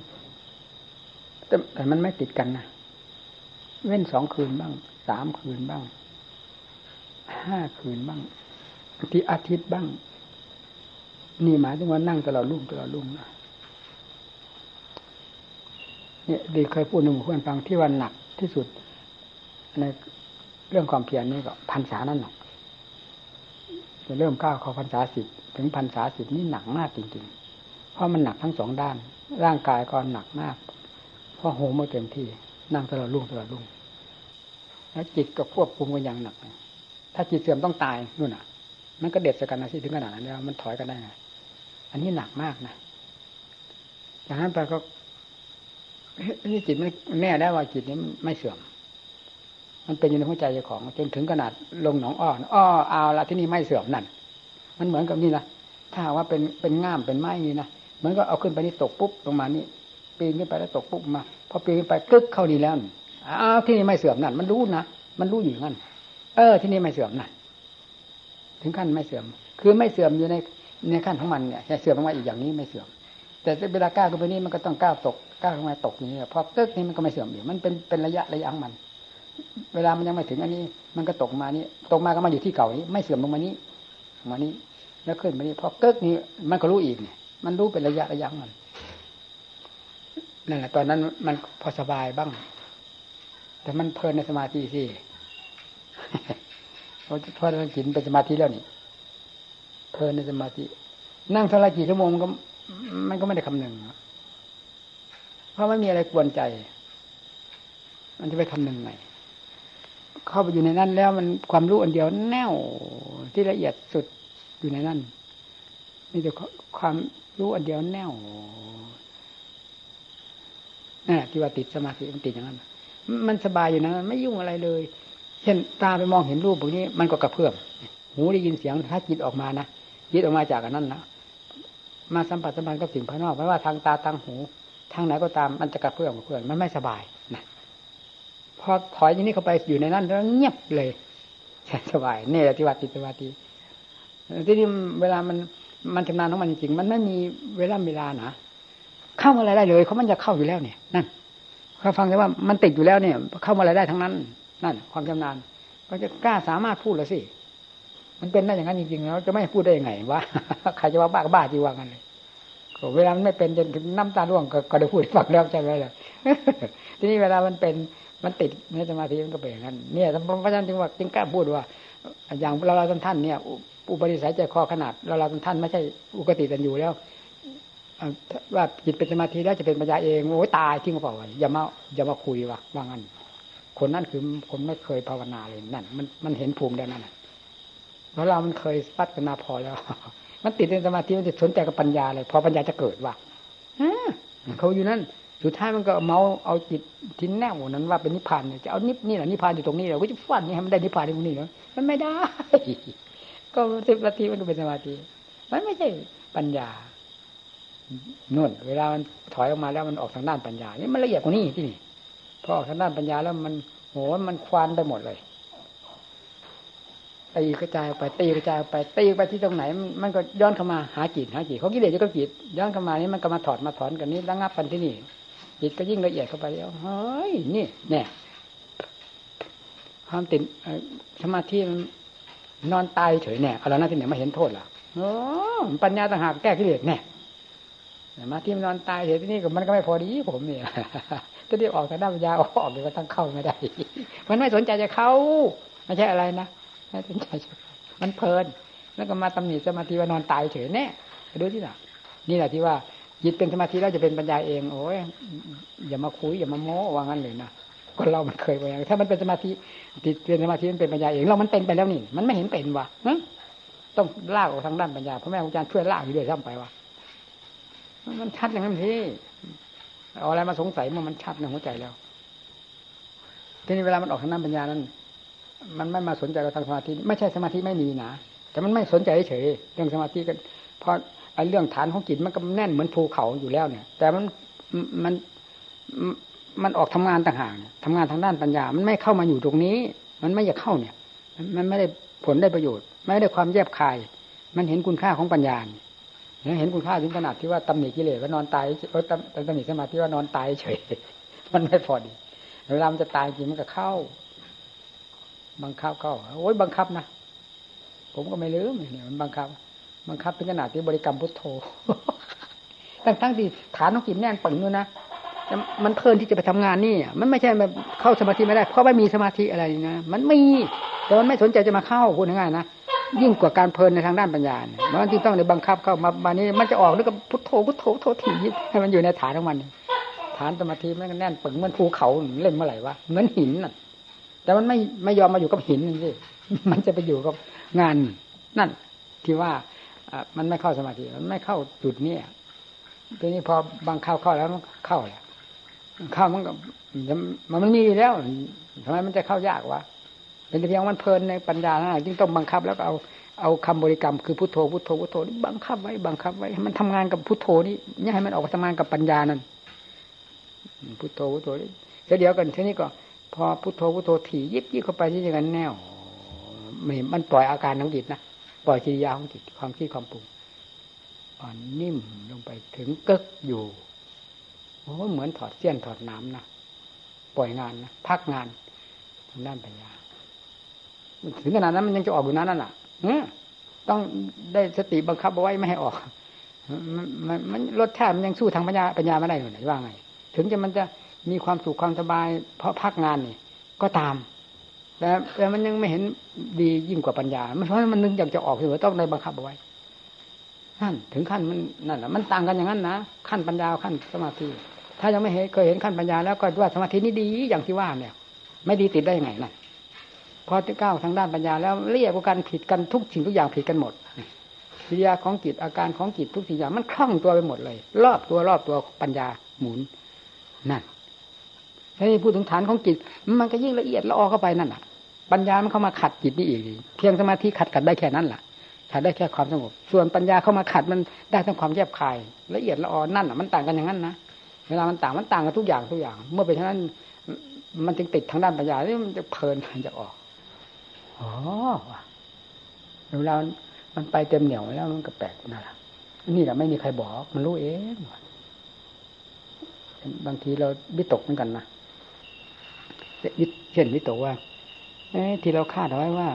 Speaker 1: แต่แต่มันไม่ติดกันนะเว้นสองคืนบ้างสามคืนบ้าง ห้าคืนบ้างที่อาทิตย์บ้าง นี่หมายถึงว่านั่งตลอดรุ่งตลอดรุ่งนะเนี่ยดีเคยพูดหนึ่งเพื่อนฟังที่วันหนักที่สุด ในเรื่องความเพียรนี่ก็พรรษานั่นหนักจะเริ่มก้าวเข้าพรรษาสิบถึงพรรษาสิบนี่หนักมากจริง ๆ เพราะมันหนักทั้งสองด้าน ร่างกายก็หนักมาก เพราะโหมมาเต็มที่ นั่งตลอดรุ่งตลอดรุ่งแล้วจิตก็ควบคุมกันอย่างหนัก ถ้าจิตเสื่อมต้องตายนู่นน่ะ มันก็เด็ดสกันนะสิถึงขนาดนั้นแล้วมันถอยกันได้ไงอันนี้หนักมากนะจากนั้นไปก็นี่จิตมันแน่ได้ว่าจิตนี้ไม่เสื่อม มันเป็นอยู่ในหัวใจเจ้าของ จนถึงขนาดลงหนองอ้ออ้อเอาละที่นี่ไม่เสื่อมนั่น มันเหมือนกับนี่นะถ้าว่าเป็นเป็นง่ามเป็นไม้นี่นะเหมันก็เอาขึ้นไปนี่ตกปุ๊บลงมานี่ปีนขึ้นไปแล้วตกปุ๊บมาพอปีนขึ้นไปกึกเข้านี่แล้วอ้าวที่นี่ไม่เสื่อมนั่น มันรู้นะมันรู้อยู่งั้น เออ ที่นี่ไม่เสื่อมนั่นถึงขั้นไม่เสื่อม คือไม่เสื่อมอยู่ในในขั้นของมันเนี่ยเสื่อมลงมาอีกอย่างนี้ไม่เสื่อม แต่เวลาก้าวขึ้นไปนี่มันก็ต้องก้าวตกก้าวลงมาตกอย่างนี้พอกึกนี่มันก็ไม่เสื่อมอยู่มันเป็นเป็นระยะระยะของมัน เวลามันยังไม่ถึงอันนี้ มันก็ตกมานี่ตกมาก็มาอยู่ที่เก่านี้ ไม่เสื่อมลงมานี้มานี้แล้วขึ้นมานี่พอเกิกนี้มันก็รู้อีกเนี่ย มันรู้เป็นระยะระยะมันนั่นแหละตอนนั้นมันพอสบายบ้าง แต่มันเพลินในสมาธิสิ เพราะเพราะเราจิตเป็นสมาธิแล้วนี่เพลินในสมาธิ นั่งเท่าไรกี่ชั่วโมงก็ มันก็ไม่ได้คำนึงเพราะไม่มีอะไรกวนใจ มันจะไปคำนึงไงเข้าไปอยู่ในนั้นแล้วมันความรู้อันเดียวแน่วที่ละเอียดสุดอยู่ในนั้นมีแต่ความรู้อันเดียวแน่วนี่ที่ว่าติดสมาธิมันติดอย่างนั้นมันสบายอยู่นะไม่ยุ่งอะไรเลย เช่นตาไปมองเห็นรูปพวกนี้มันก็กระเพื่อมหูได้ยินเสียงถ้าจิตออกมานะจิตออกมาจากอันนั้นนะมาสัมผัสสัมพันธ์กับสิ่งภายนอกไม่ว่าทางตาทางหู ทางไหนก็ตามมันจะกระเพื่อมกระเพื่อมมันไม่สบายนะพอถอยอย่างนี้เข้าไปอยู่ในนั้นแล้วเงียบเลยสบายเนี่แหละที่ว่าติดสมาธิที่นี่เวลามันมันชำนาญของมันจริงมันไม่มีเวลาเวลานะเข้ามาอะไรได้เลยเขามันจะเข้าอยู่แล้วเนี่ยนั่นเขาฟังได้ว่ามันติดอยู่แล้วเนี่ย เข้ามาอะไรได้ทั้งนั้น นั่น ความชำนาญเขาจะกล้าสามารถพูดแล้วสิ มันเป็นได้อย่างนั้นจริงๆแล้วจะไม่พูดได้ยังไงว่าใครจะว่าบ้าก็บ้าจีว่ากันเลยเวลามันไม่เป็นจนน้ำตาร่วงก็ได้พูดฟังแล้วใช่ไหมล่ะทีนี้เวลามันเป็นมันติดในสมาธิมันก็เป็นอย่างนั้นเนี่ยพระอาจารย์จึงว่าจึงกล้าพูดว่า อย่างเราเราท่านเนี่ยอุปนิสัยใจคอขนาดเราเราท่านไม่ใช่อุกติตันอยู่แล้วว่าจิตเป็นสมาธิแล้วจะเป็นปัญญาเองโอ้ยตายทิ้งเปล่าอย่ามาอย่ามาคุยว่ะว่างั้น คนนั้นคือคนไม่เคยภาวนาเลยนั่น มันมันเห็นภูมิได้นั่นแล้วเรามันเคยพัฒนาพอแล้ว มันติดในสมาธิมันจะสนใจกับปัญญาเลย พอปัญญาจะเกิดว่ะเขาอยู่นั่นสุดท้ายมันก็เมาเอาจิตทิ้นแนวนั้นว่าเป็นนิพพานเนี่ยจะเอานิพนี่แหละนิพพานอยู่ตรงนี้เราก็จะฟันนี่ให้มันได้นิพพานตรงนี้เนาะมันไม่ได้ ก็สิบนาทีมันก็เป็นสมาธิมันไม่ใช่ปัญญานุ่นเวลามันถอยออกมาแล้วมันออกทางด้านปัญญานี่มันละเอียดกว่านี้ที่นี่ พอออกทางด้านปัญญาแล้วมันโหมันควานไปหมดเลยตีกระจายไปตีกระจายไปตีไปที่ตรงไหน มันก็ย้อนเข้ามาหาจิตหาจิตเขากิเลสก็จิตย้อนเข้ามานี่มันก็มาถอดมาถอนกันนี้ระงับกันที่นี่จิตก็ยิ่งละเอียดเข้าไปแล้วเฮ้ยนี่เนี่ยความติดสมาธิมันนอนตายเฉยแน่เอาแล้วนะที่ไหนมาเห็นโทษล่ะโอ้ปัญญาต่างหากแก้กิเลสแน่มาที่มันนอนตายเฉยที่นี่ก็มันก็ไม่พอดีผมเนี่ย จะได้ออกทางด้านปัญญาออกเดี๋ยวก็ตั้งเข้าไม่ได้ มันไม่สนใจจะเข้าไม่ใช่อะไรนะไม่สนใจมันเพลิน แล้วก็มาตำหนิสมาธิว่านอนตายเฉยแน่ดูที่หละนี่แหละที่ว่าจิตเป็นสมาธิแล้วจะเป็นปัญญาเองโอ้ยอย่ามาคุยอย่ามาโม้ว่างั้นเลยนะคนเรามันเคยไปอย่างถ้ามันเป็นสมาธิติดเป็นสมาธิมันเป็นปัญญาเองเรามันเป็นไปแล้วนี่ มันไม่เห็นเป็นวะต้องลากออกทางด้านปัญญาพระแม่ครูอาจารย์ช่วยลากอยู่ด้วยซ้ำไปวะมันชัดอย่างนั้นที่ เอาอะไรมาสงสัยมันมันชัดในหัวใจแล้วทีนี้เวลามันออกทางด้านปัญญานั้น มันไม่มาสนใจเราทางสมาธิไม่ใช่สมาธิไม่มีนะแต่มันไม่สนใจเฉยเรื่องสมาธิกันเพราะไอ้เรื่องฐานของจิตมันก็แน่นเหมือนภูเขาอยู่แล้วเนี่ย แต่มันมันมันออกทำงานต่างหากทำงานทางด้านปัญญา มันไม่เข้ามาอยู่ตรงนี้ มันไม่อยากเข้าเนี่ย มันไม่ได้ผลได้ประโยชน์ ไม่ได้ความแยบคาย มันเห็นคุณค่าของปัญญาเเห็นคุณค่าถึงขนาดที่ว่าตำหนิกิเลสว่านอนตายเออตำหนิสมาธิว่านอนตายเฉยมันไม่พอดีเวลามันจะตายจริงมันก็เข้า บังคับเข้าโอ้ยบังคับนะผมก็ไม่ลืมเนี่ยมันบังคับ บังคับถึงขนาดที่บริกรรมพุทโธทั้งทั้งที่ฐานของจิตแน่นปึงด้วยนะมันเพลินที่จะไปทำงานนี่มันไม่ใช่แบบเข้าสมาธิไม่ได้ เพราะไม่มีสมาธิอะไรนะมันมีแต่มันไม่สนใจจะมาเข้าพูดง่ายๆนะ ยิ่งกว่าการเพลินในทางด้านปัญญาเนี่ยมันที่ต้องในบังคับเข้ามาบานี้มันจะออกด้วยกับพุทโธพุทโธทโธถีให้มันอยู่ในฐานของมัน ฐานสมาธิมันแน่นปึงเหมือนภูเขาเล่นเมื่อไหร่วะเหมือนหินน่ะ แต่มันไม่ไม่ยอมมาอยู่กับหินนี่มันจะไปอยู่กับงานนั่น ที่ว่ามันไม่เข้าสมาธิมันไม่เข้าจุดนี้ทีนี้พอบางเข้าเข้าแล้วมันเข้าแหละเข้ามันก็มันมันมีแล้วทำไมมันจะเข้ายากวะ เป็นเพียงมันเพลินในปัญญานะจึงต้องบังคับแล้วเอาเอาคำบริกรรมคือพุทโธพุทโธพุทโธนี่บังคับไว้บังคับไว้มันทำงานกับพุทโธนี่นี่ให้มันออกมางานกับปัญญานั่นพุทโธพุทโธนี่เดี๋ยวกันทีนี้ก็พอพุทโธพุทโธถี่ยิบยิบเข้าไปที่อย่างนั้นแนวไม่มันปล่อยอาการของจิตนะปล่อยกิริยาของจิตความคิดความปรุงอ่อนนิ่มลงไปถึงกึกอยู่โอ้เหมือนถอดเสี้ยนถอดน้ำนะปล่อยงานนะพักงานทางด้านปัญญา ถึงขนาดนั้นมันยังจะออกอยู่นั้นน่ะต้องได้สติบังคับเอาไว้ไม่ให้ออก มันมันรสชาติมันยังสู้ทางปัญญาปัญญาไม่ได้หรือว่าไง ถึงจะมันจะมีความสุขความสบาย เพราะพักงานนี่ ก็ตามแต่แต่มันยังไม่เห็นดียิ่งกว่าปัญญาเพราะมันนึกอยากจะออกเสมอต้องในบังคับเอาไว้นั่นถึงขั้นมันนั่นแหละมันต่างกันอย่างนั้นนะขั้นปัญญาขั้นสมาธิถ้ายังไม่เคยเห็นขั้นปัญญาแล้วก็ว่าสมาธินี่ดีอย่างที่ว่าเนี่ย ไม่ดีติดได้ยังไงน่ะ พอจะก้าวทางด้านปัญญาแล้วเรียกกันผิดกันทุกสิ่งทุกอย่างผิดกันหมดวิทยาของจิตอาการของจิตทุกสิ่งอย่างมันคล่องตัวไปหมดเลย รอบตัวรอบตัวปัญญาหมุนนั่นถ้าพูดถึงฐานของจิต มันก็ยิ่งละเอียดละออเข้าไปนั่นแหะปัญญามันเข้ามาขัดจิตนี่อีกเพียงสมาธิขัดกันได้แค่นั้นแหละขัดได้แค่ความสงบ ส่วนปัญญาเข้ามาขัดมันได้ทั้งความแยบคาย ละเอียดละออนั่นอะมันต่างกันอย่างนั้นนะเวลามันต่างมันต่างกันทุกอย่างทุกอย่าง เมื่อเป็นเช่นนั้น มันจึงติดทางด้านปัญญาที่มันจะเพลินจะออก อ๋อเวลามันไปเต็มเหนียวแล้วมันก็แปลกนั่นแหละนี่แหละไม่มีใครบอก มันรู้เองบางทีเราวิตกเหมือนกันนะเช่นวิตกว่าที่เราคาดเอาไว้ว่า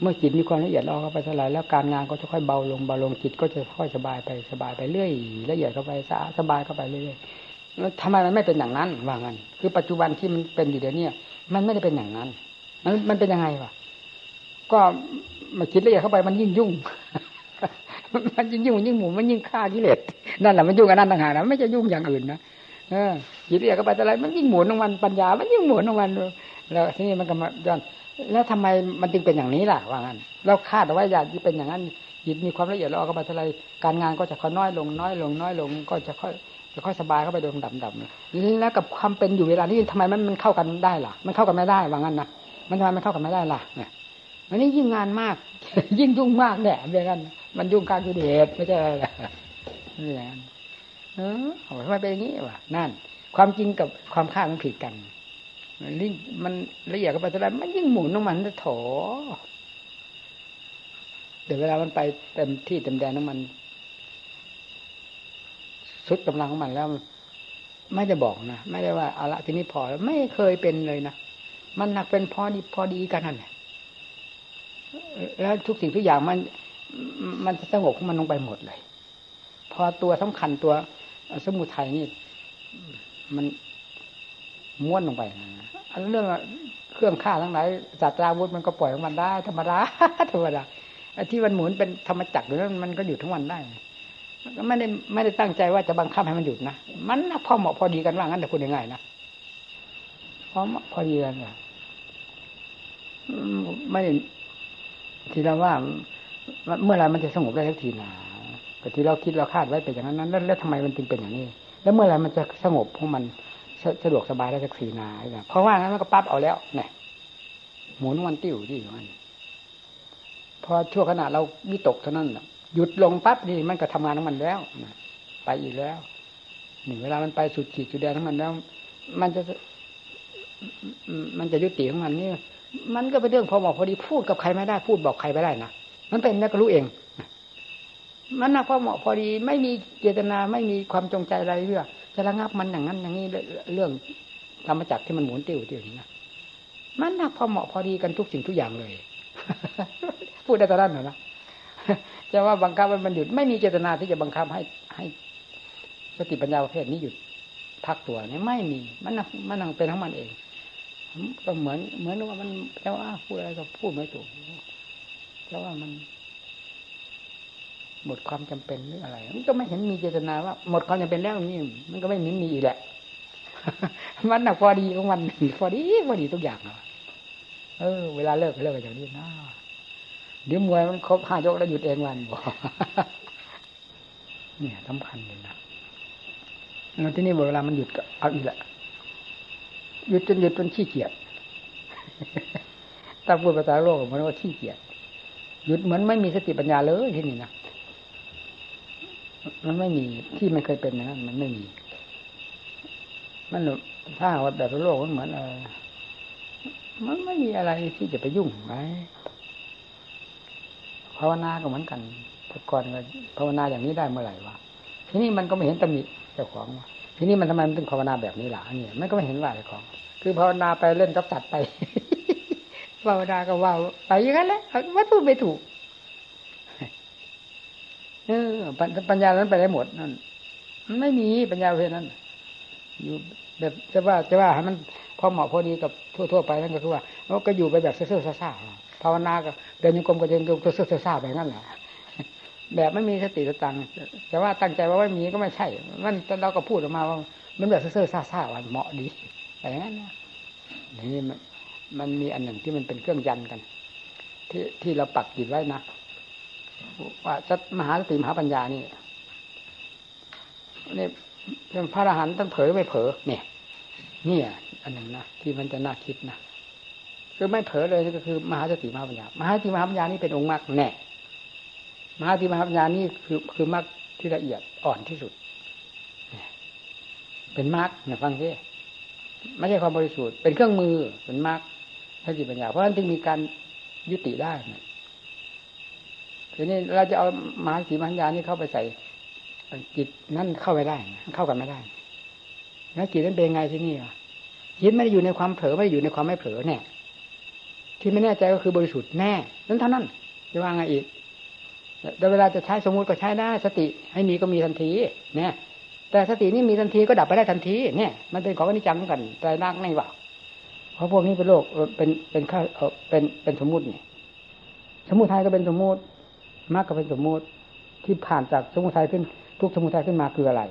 Speaker 1: เมื่อจิตมีความละเอียดเราเข้าไปสลายแล้วการงานก็จะค่อยเบาลงเบาลงจิตก็จะค่อยสบายไปสบายไปเรื่อยละเอียดเข้าไปสะสบายเข้าไปเรื่อยแล้วทำไมมันไม่เป็นอย่างนั้นว่างั้นคือปัจจุบันที่มันเป็นอยู่เดี๋ยวนี้มันไม่ได้เป็นอย่างนั้น มันมันเป็นยังไงวะ ก็มาคิดละเอียดเข้าไปมันยิ่งยุ่ง มันยิ่งยุ่งยิ่งหมุนมันยิ่งฆ่ากิเลสนั่นแหละมันยุ่งกับนั่นต่างหากนะไม่จะยุ่งอย่างอื่นนะเออคิดละเอียดเข้าไปอะไรมันยิ่งหมุนของมันปัญญา มันยิ่งหมุนของมันแล้วทีนี้มันก็มาย้อนแล้วทำไมมันจึงเป็นอย่างนี้ล่ะว่างั้นเราคาดเอาไว้อยากที่เป็นอย่างนั้นจิตมีความละเอียดล้วเอาเข้าไปอะไรการงานก็จะค่อยน้อยลงน้อยลงน้อยลงก็จะค่อยจะค่อยสบายเข้าไปโดยดำดำแล้วกับความเป็นอยู่เวลานี้ทำไมมันมันเข้ากันได้ล่ะ มันเข้ากันไม่ได้ว่างั้นนะมันทำไมมันเข้ากันไม่ได้ล่ะเนี่ย อันนี้ยิ่งงานมาก ยิ่งยุ่งมากเนี่ยเรื่องนั้นมันยุ่งการกิเลสไม่ใช่อะไรนี่อย่างนั้นเออเอาไว้เป็นอย่างนี้วะนั่น ความจริงกับความข้ามันผิดกันลิ่งมันละเอียดกันไปเท่าไมันยิ่งหมุนของมันจะโถเดี๋ยวเวลามันไปเต็มที่เต็มแดนน้ำมันสุดกำลังของมันแล้ว ไม่ได้บอกนะไม่ได้ว่าเอาละทีนี้พอแล้วไม่เคยเป็นเลยนะมันหนักเป็นพอดีพอดีกันนั่นแหละ แล้วทุกสิ่งทุกอย่างมัน มันสงบของมันลงไปหมดเลย พอตัวสำคัญตัวสมุทัยนี่ มันม้วนลงไปอันเรื่องเครื่องฆ่าทั้งหลายจัตราวุธมันก็ปล่อยของมันได้ ธรรมดาธรรมดาไอ้ที่มันหมุนเป็นธรรมจักรหรือนั้นมันก็อยู่ทั้งวันได้ก็ไม่ได้ไม่ได้ตั้งใจว่าจะบังคับให้มันหยุดนะมันพอเหมาะพอดีกันว่างั้นแต่พูดง่ายๆนะพอเหมาะพอดีกันอะไม่ ทีเราว่าเมื่อไรมันจะสงบได้สักทีนะแต่ที่เราคิดเราคาดไว้เป็นอย่างนั้น แล้วแล้วทำไมมันจึงเป็นอย่างนี้ แล้วเมื่อไรมันจะสงบของมันสะดวกสบายได้สักทีนาเพราะว่างั้นมันก็ปั๊บเอาแล้วเนี่ยหมุนวันติ้วที่มันพอชั่วขณะเราวิตกเท่านั้นหยุดลงปั๊บนี่มันก็ทำงานของมันแล้วไปอีกแล้วหนึ่งเวลามันไปสุดขีดสุดแดนของมันแล้ว มันจะ มันจะยุติของมันนี่ มันก็เป็นเรื่องพอเหมาะพอดีพูดกับใครไม่ได้พูดบอกใครไม่ได้นะมันเป็นนักรู้เอง มันนะพอเหมาะพอดี ไม่มีเจตนาไม่มีความจงใจอะไรเรื่องจะระงับมันอย่างนั้นอย่างนี้เรื่องธรรมจักรที่มันหมุนติ้วติ้วนี่นะมันนักพอเหมาะพอดีกันทุกสิ่งทุกอย่างเลย พูดได้ตอนนั้นเหรอนะจะว่าบังคับมันหยุดไม่มีเจตนาที่จะบังคับให้ให้สติปัญญาประเภทนี้หยุดพักตัวนี่ไม่มีมันมันนั่งเป็นของมันเอง ก็เหมือน เหมือนว่ามันแต่ว่าพูดอะไรก็พูดไม่ถูกแต่ว่ามัน หมดความจำเป็นหรืออะไร มันก็ไม่เห็นมีเจตนาว่า หมดความจำเป็นแล้วนี่มันก็ไม่มีมีอีกแหละ มันหนักพอดีของมันพอดีพอดีทุกอย่างเออ เวลาเลิกเลิกอย่างนี้นะเดี๋ยวมวยมันครบห้ายกแล้วหยุดเองวันบอกเนี่ยสำคัญเลยนะแล้วที่นี่เวลามันหยุดก็เอาอีกแหละ หยุดจนหยุดจนขี้เกียจถ้าพูดภาษาโลกมันว่าขี้เกียจหยุดเหมือนไม่มีสติปัญญาเลยที่นี่นะมันไม่มีที่ไม่เคยเป็นนะมันไม่มีมันถ้าว่าแบบโลกมันเหมือนเออมันไม่มีอะไรที่จะไปยุ่งไว้ภาวนาก็เหมือนกันแต่ก่อนภาวนาอย่างนี้ได้เมื่อไหร่วะทีนี้มันก็ไม่เห็นตำหนิเจ้าของว่า ทีนี้มันทำไมมันถึงภาวนาแบบนี้ล่ะเนี่ยมันก็ไม่เห็นว่าเจ้าของ คือภาวนาไปเล่นกับสัตว์ไปภาวนาก็ว่าไปอย่างนั้นแหละวัตถุไม่ถูกเออปัญญานั้นไปได้หมดนั่นไม่มีปัญญาเพศนั้น อยู่แบบจะว่าจะว่าให้มันพอเหมาะพอดีกับทั่วๆไปนั่นก็คือว่าก็อยู่ไปแบบเสื่อๆซ่าๆภาวนาก็เดินโยกรมก็เดินโยกเสื่อๆซ่าๆไปนั่นแหละ แบบไม่มีสติสตังแต่ว่าตั้งใจว่าไม่มีก็ไม่ใช่ มันเราก็พูดออกมาว่า มันแบบเสื่อๆซ่าๆว่าเหมาะดีอะไรนั้นนะนี่มันมันมีอันหนึ่งที่มันเป็นเครื่องยันกัน ที่ที่เราปักจิตไว้นะว่าสัมหาสติมหาปัญญานี่นี่เป็นพระอรหันต์ต้องเผยไม่เผลอเนี่ยนี่อันหนึ่งนะที่มันจะน่าคิดนะคือไม่เผลอเลยก็คือ มหาสติมหาปัญญามหาสติมหาปัญญานี่เป็นองค์มรรคแน่ มหาสติมหาปัญญานี่คือคือมรรคที่ละเอียดอ่อนที่สุด เป็นมรรคเนี่ยฟังซิไม่ใช่ความบริสุทธิ์เป็นเครื่องมือเป็นมรรคสติปัญญาเพราะฉะนั้นจึงมีการยุติได้ทีนี้เราจะเอามหาสติมหาปัญญานี่เข้าไปใส่จิตนั่นเข้าไปได้ เข้ากันไม่ได้แล้วจิตนั้นเป็นไงที่นี่อะจิตไม่ได้อยู่ในความเผลอไม่ได้อยู่ในความไม่เผลอเนี่ยที่ไม่แน่ใจก็คือบริสุทธิ์แน่ นั้นเท่านั้นจะว่าไงอีก แต่เวลาจะใช้สมมุติก็ใช้ได้สติ ให้มีก็มีทันทีเนี่ยแต่สตินี่มีทันทีก็ดับไปได้ทันทีเนี่ยมันเป็นของอนิจจังกันใจนักไม่ว่าเพราะพวกนี้เป็นโลกเป็นเป็นข้าเป็นเป็นสมมุติเนี่ยสมุทัยก็เป็นสมมุติมรรคก็เป็นสมมุติที่ผ่านจากสมุทัยขึ้นทุกสมุทัยขึ้นมาคืออะไร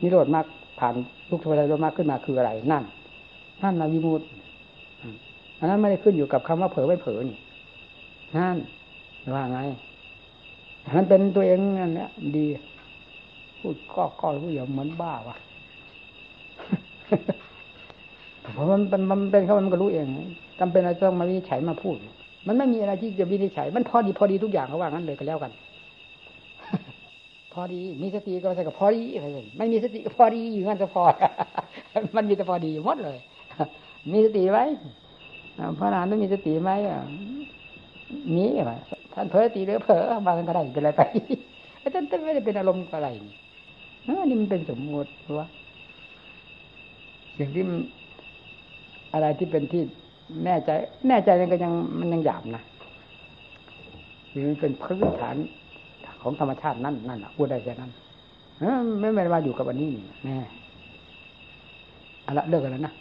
Speaker 1: นิโรธมากผ่านทุกสมุทัยมากขึ้นมาคืออะไร นั่นนั่นนาวิมุตอันนั้นไม่ได้ขึ้นอยู่กับคำว่าเผลอไม่เผลอนี่นั่นว่าไง มันเป็นตัวเองนั่นแหละดีพูดก็ก็รู้อย่างเหมือนบ้าวะเพราะมันเป็นมันเป็นเขามันก็รู้เองจำเป็นอะไรต้องมาวินิจฉัยมาพูด มันไม่มีอะไรที่จะวินิจฉัย มันพอดีพอดีทุกอย่างเขาว่างั้นเลยก็แล้วกัน พอดี มีสติก็ใส่กับพอดีไม่มีสติก็พอดีอยู่งั้นจะพอ มันมีแต่พอดีหมดเลย มีสติไว้พระนานต้องมีสติไหมนี้ ท่านเผลอตีหรือเผลอบางก็ได้เป็นอะไรไปท่านไม่ได้เป็นอารมณ์อะไรนี่นี่มันเป็นสมมติว่าสิ่งที่อะไรที่เป็นที่แน่ใจ แน่ใจนันก็ยังมันยังหยาบนะมันเป็นพื้นฐานของธรรมชาตินั่นนั่นแหะพูดได้แค่นั้นไม่ไม่มาอยู่กับอันนี้นี่แน่เอาละเลิกกันแล้วนะ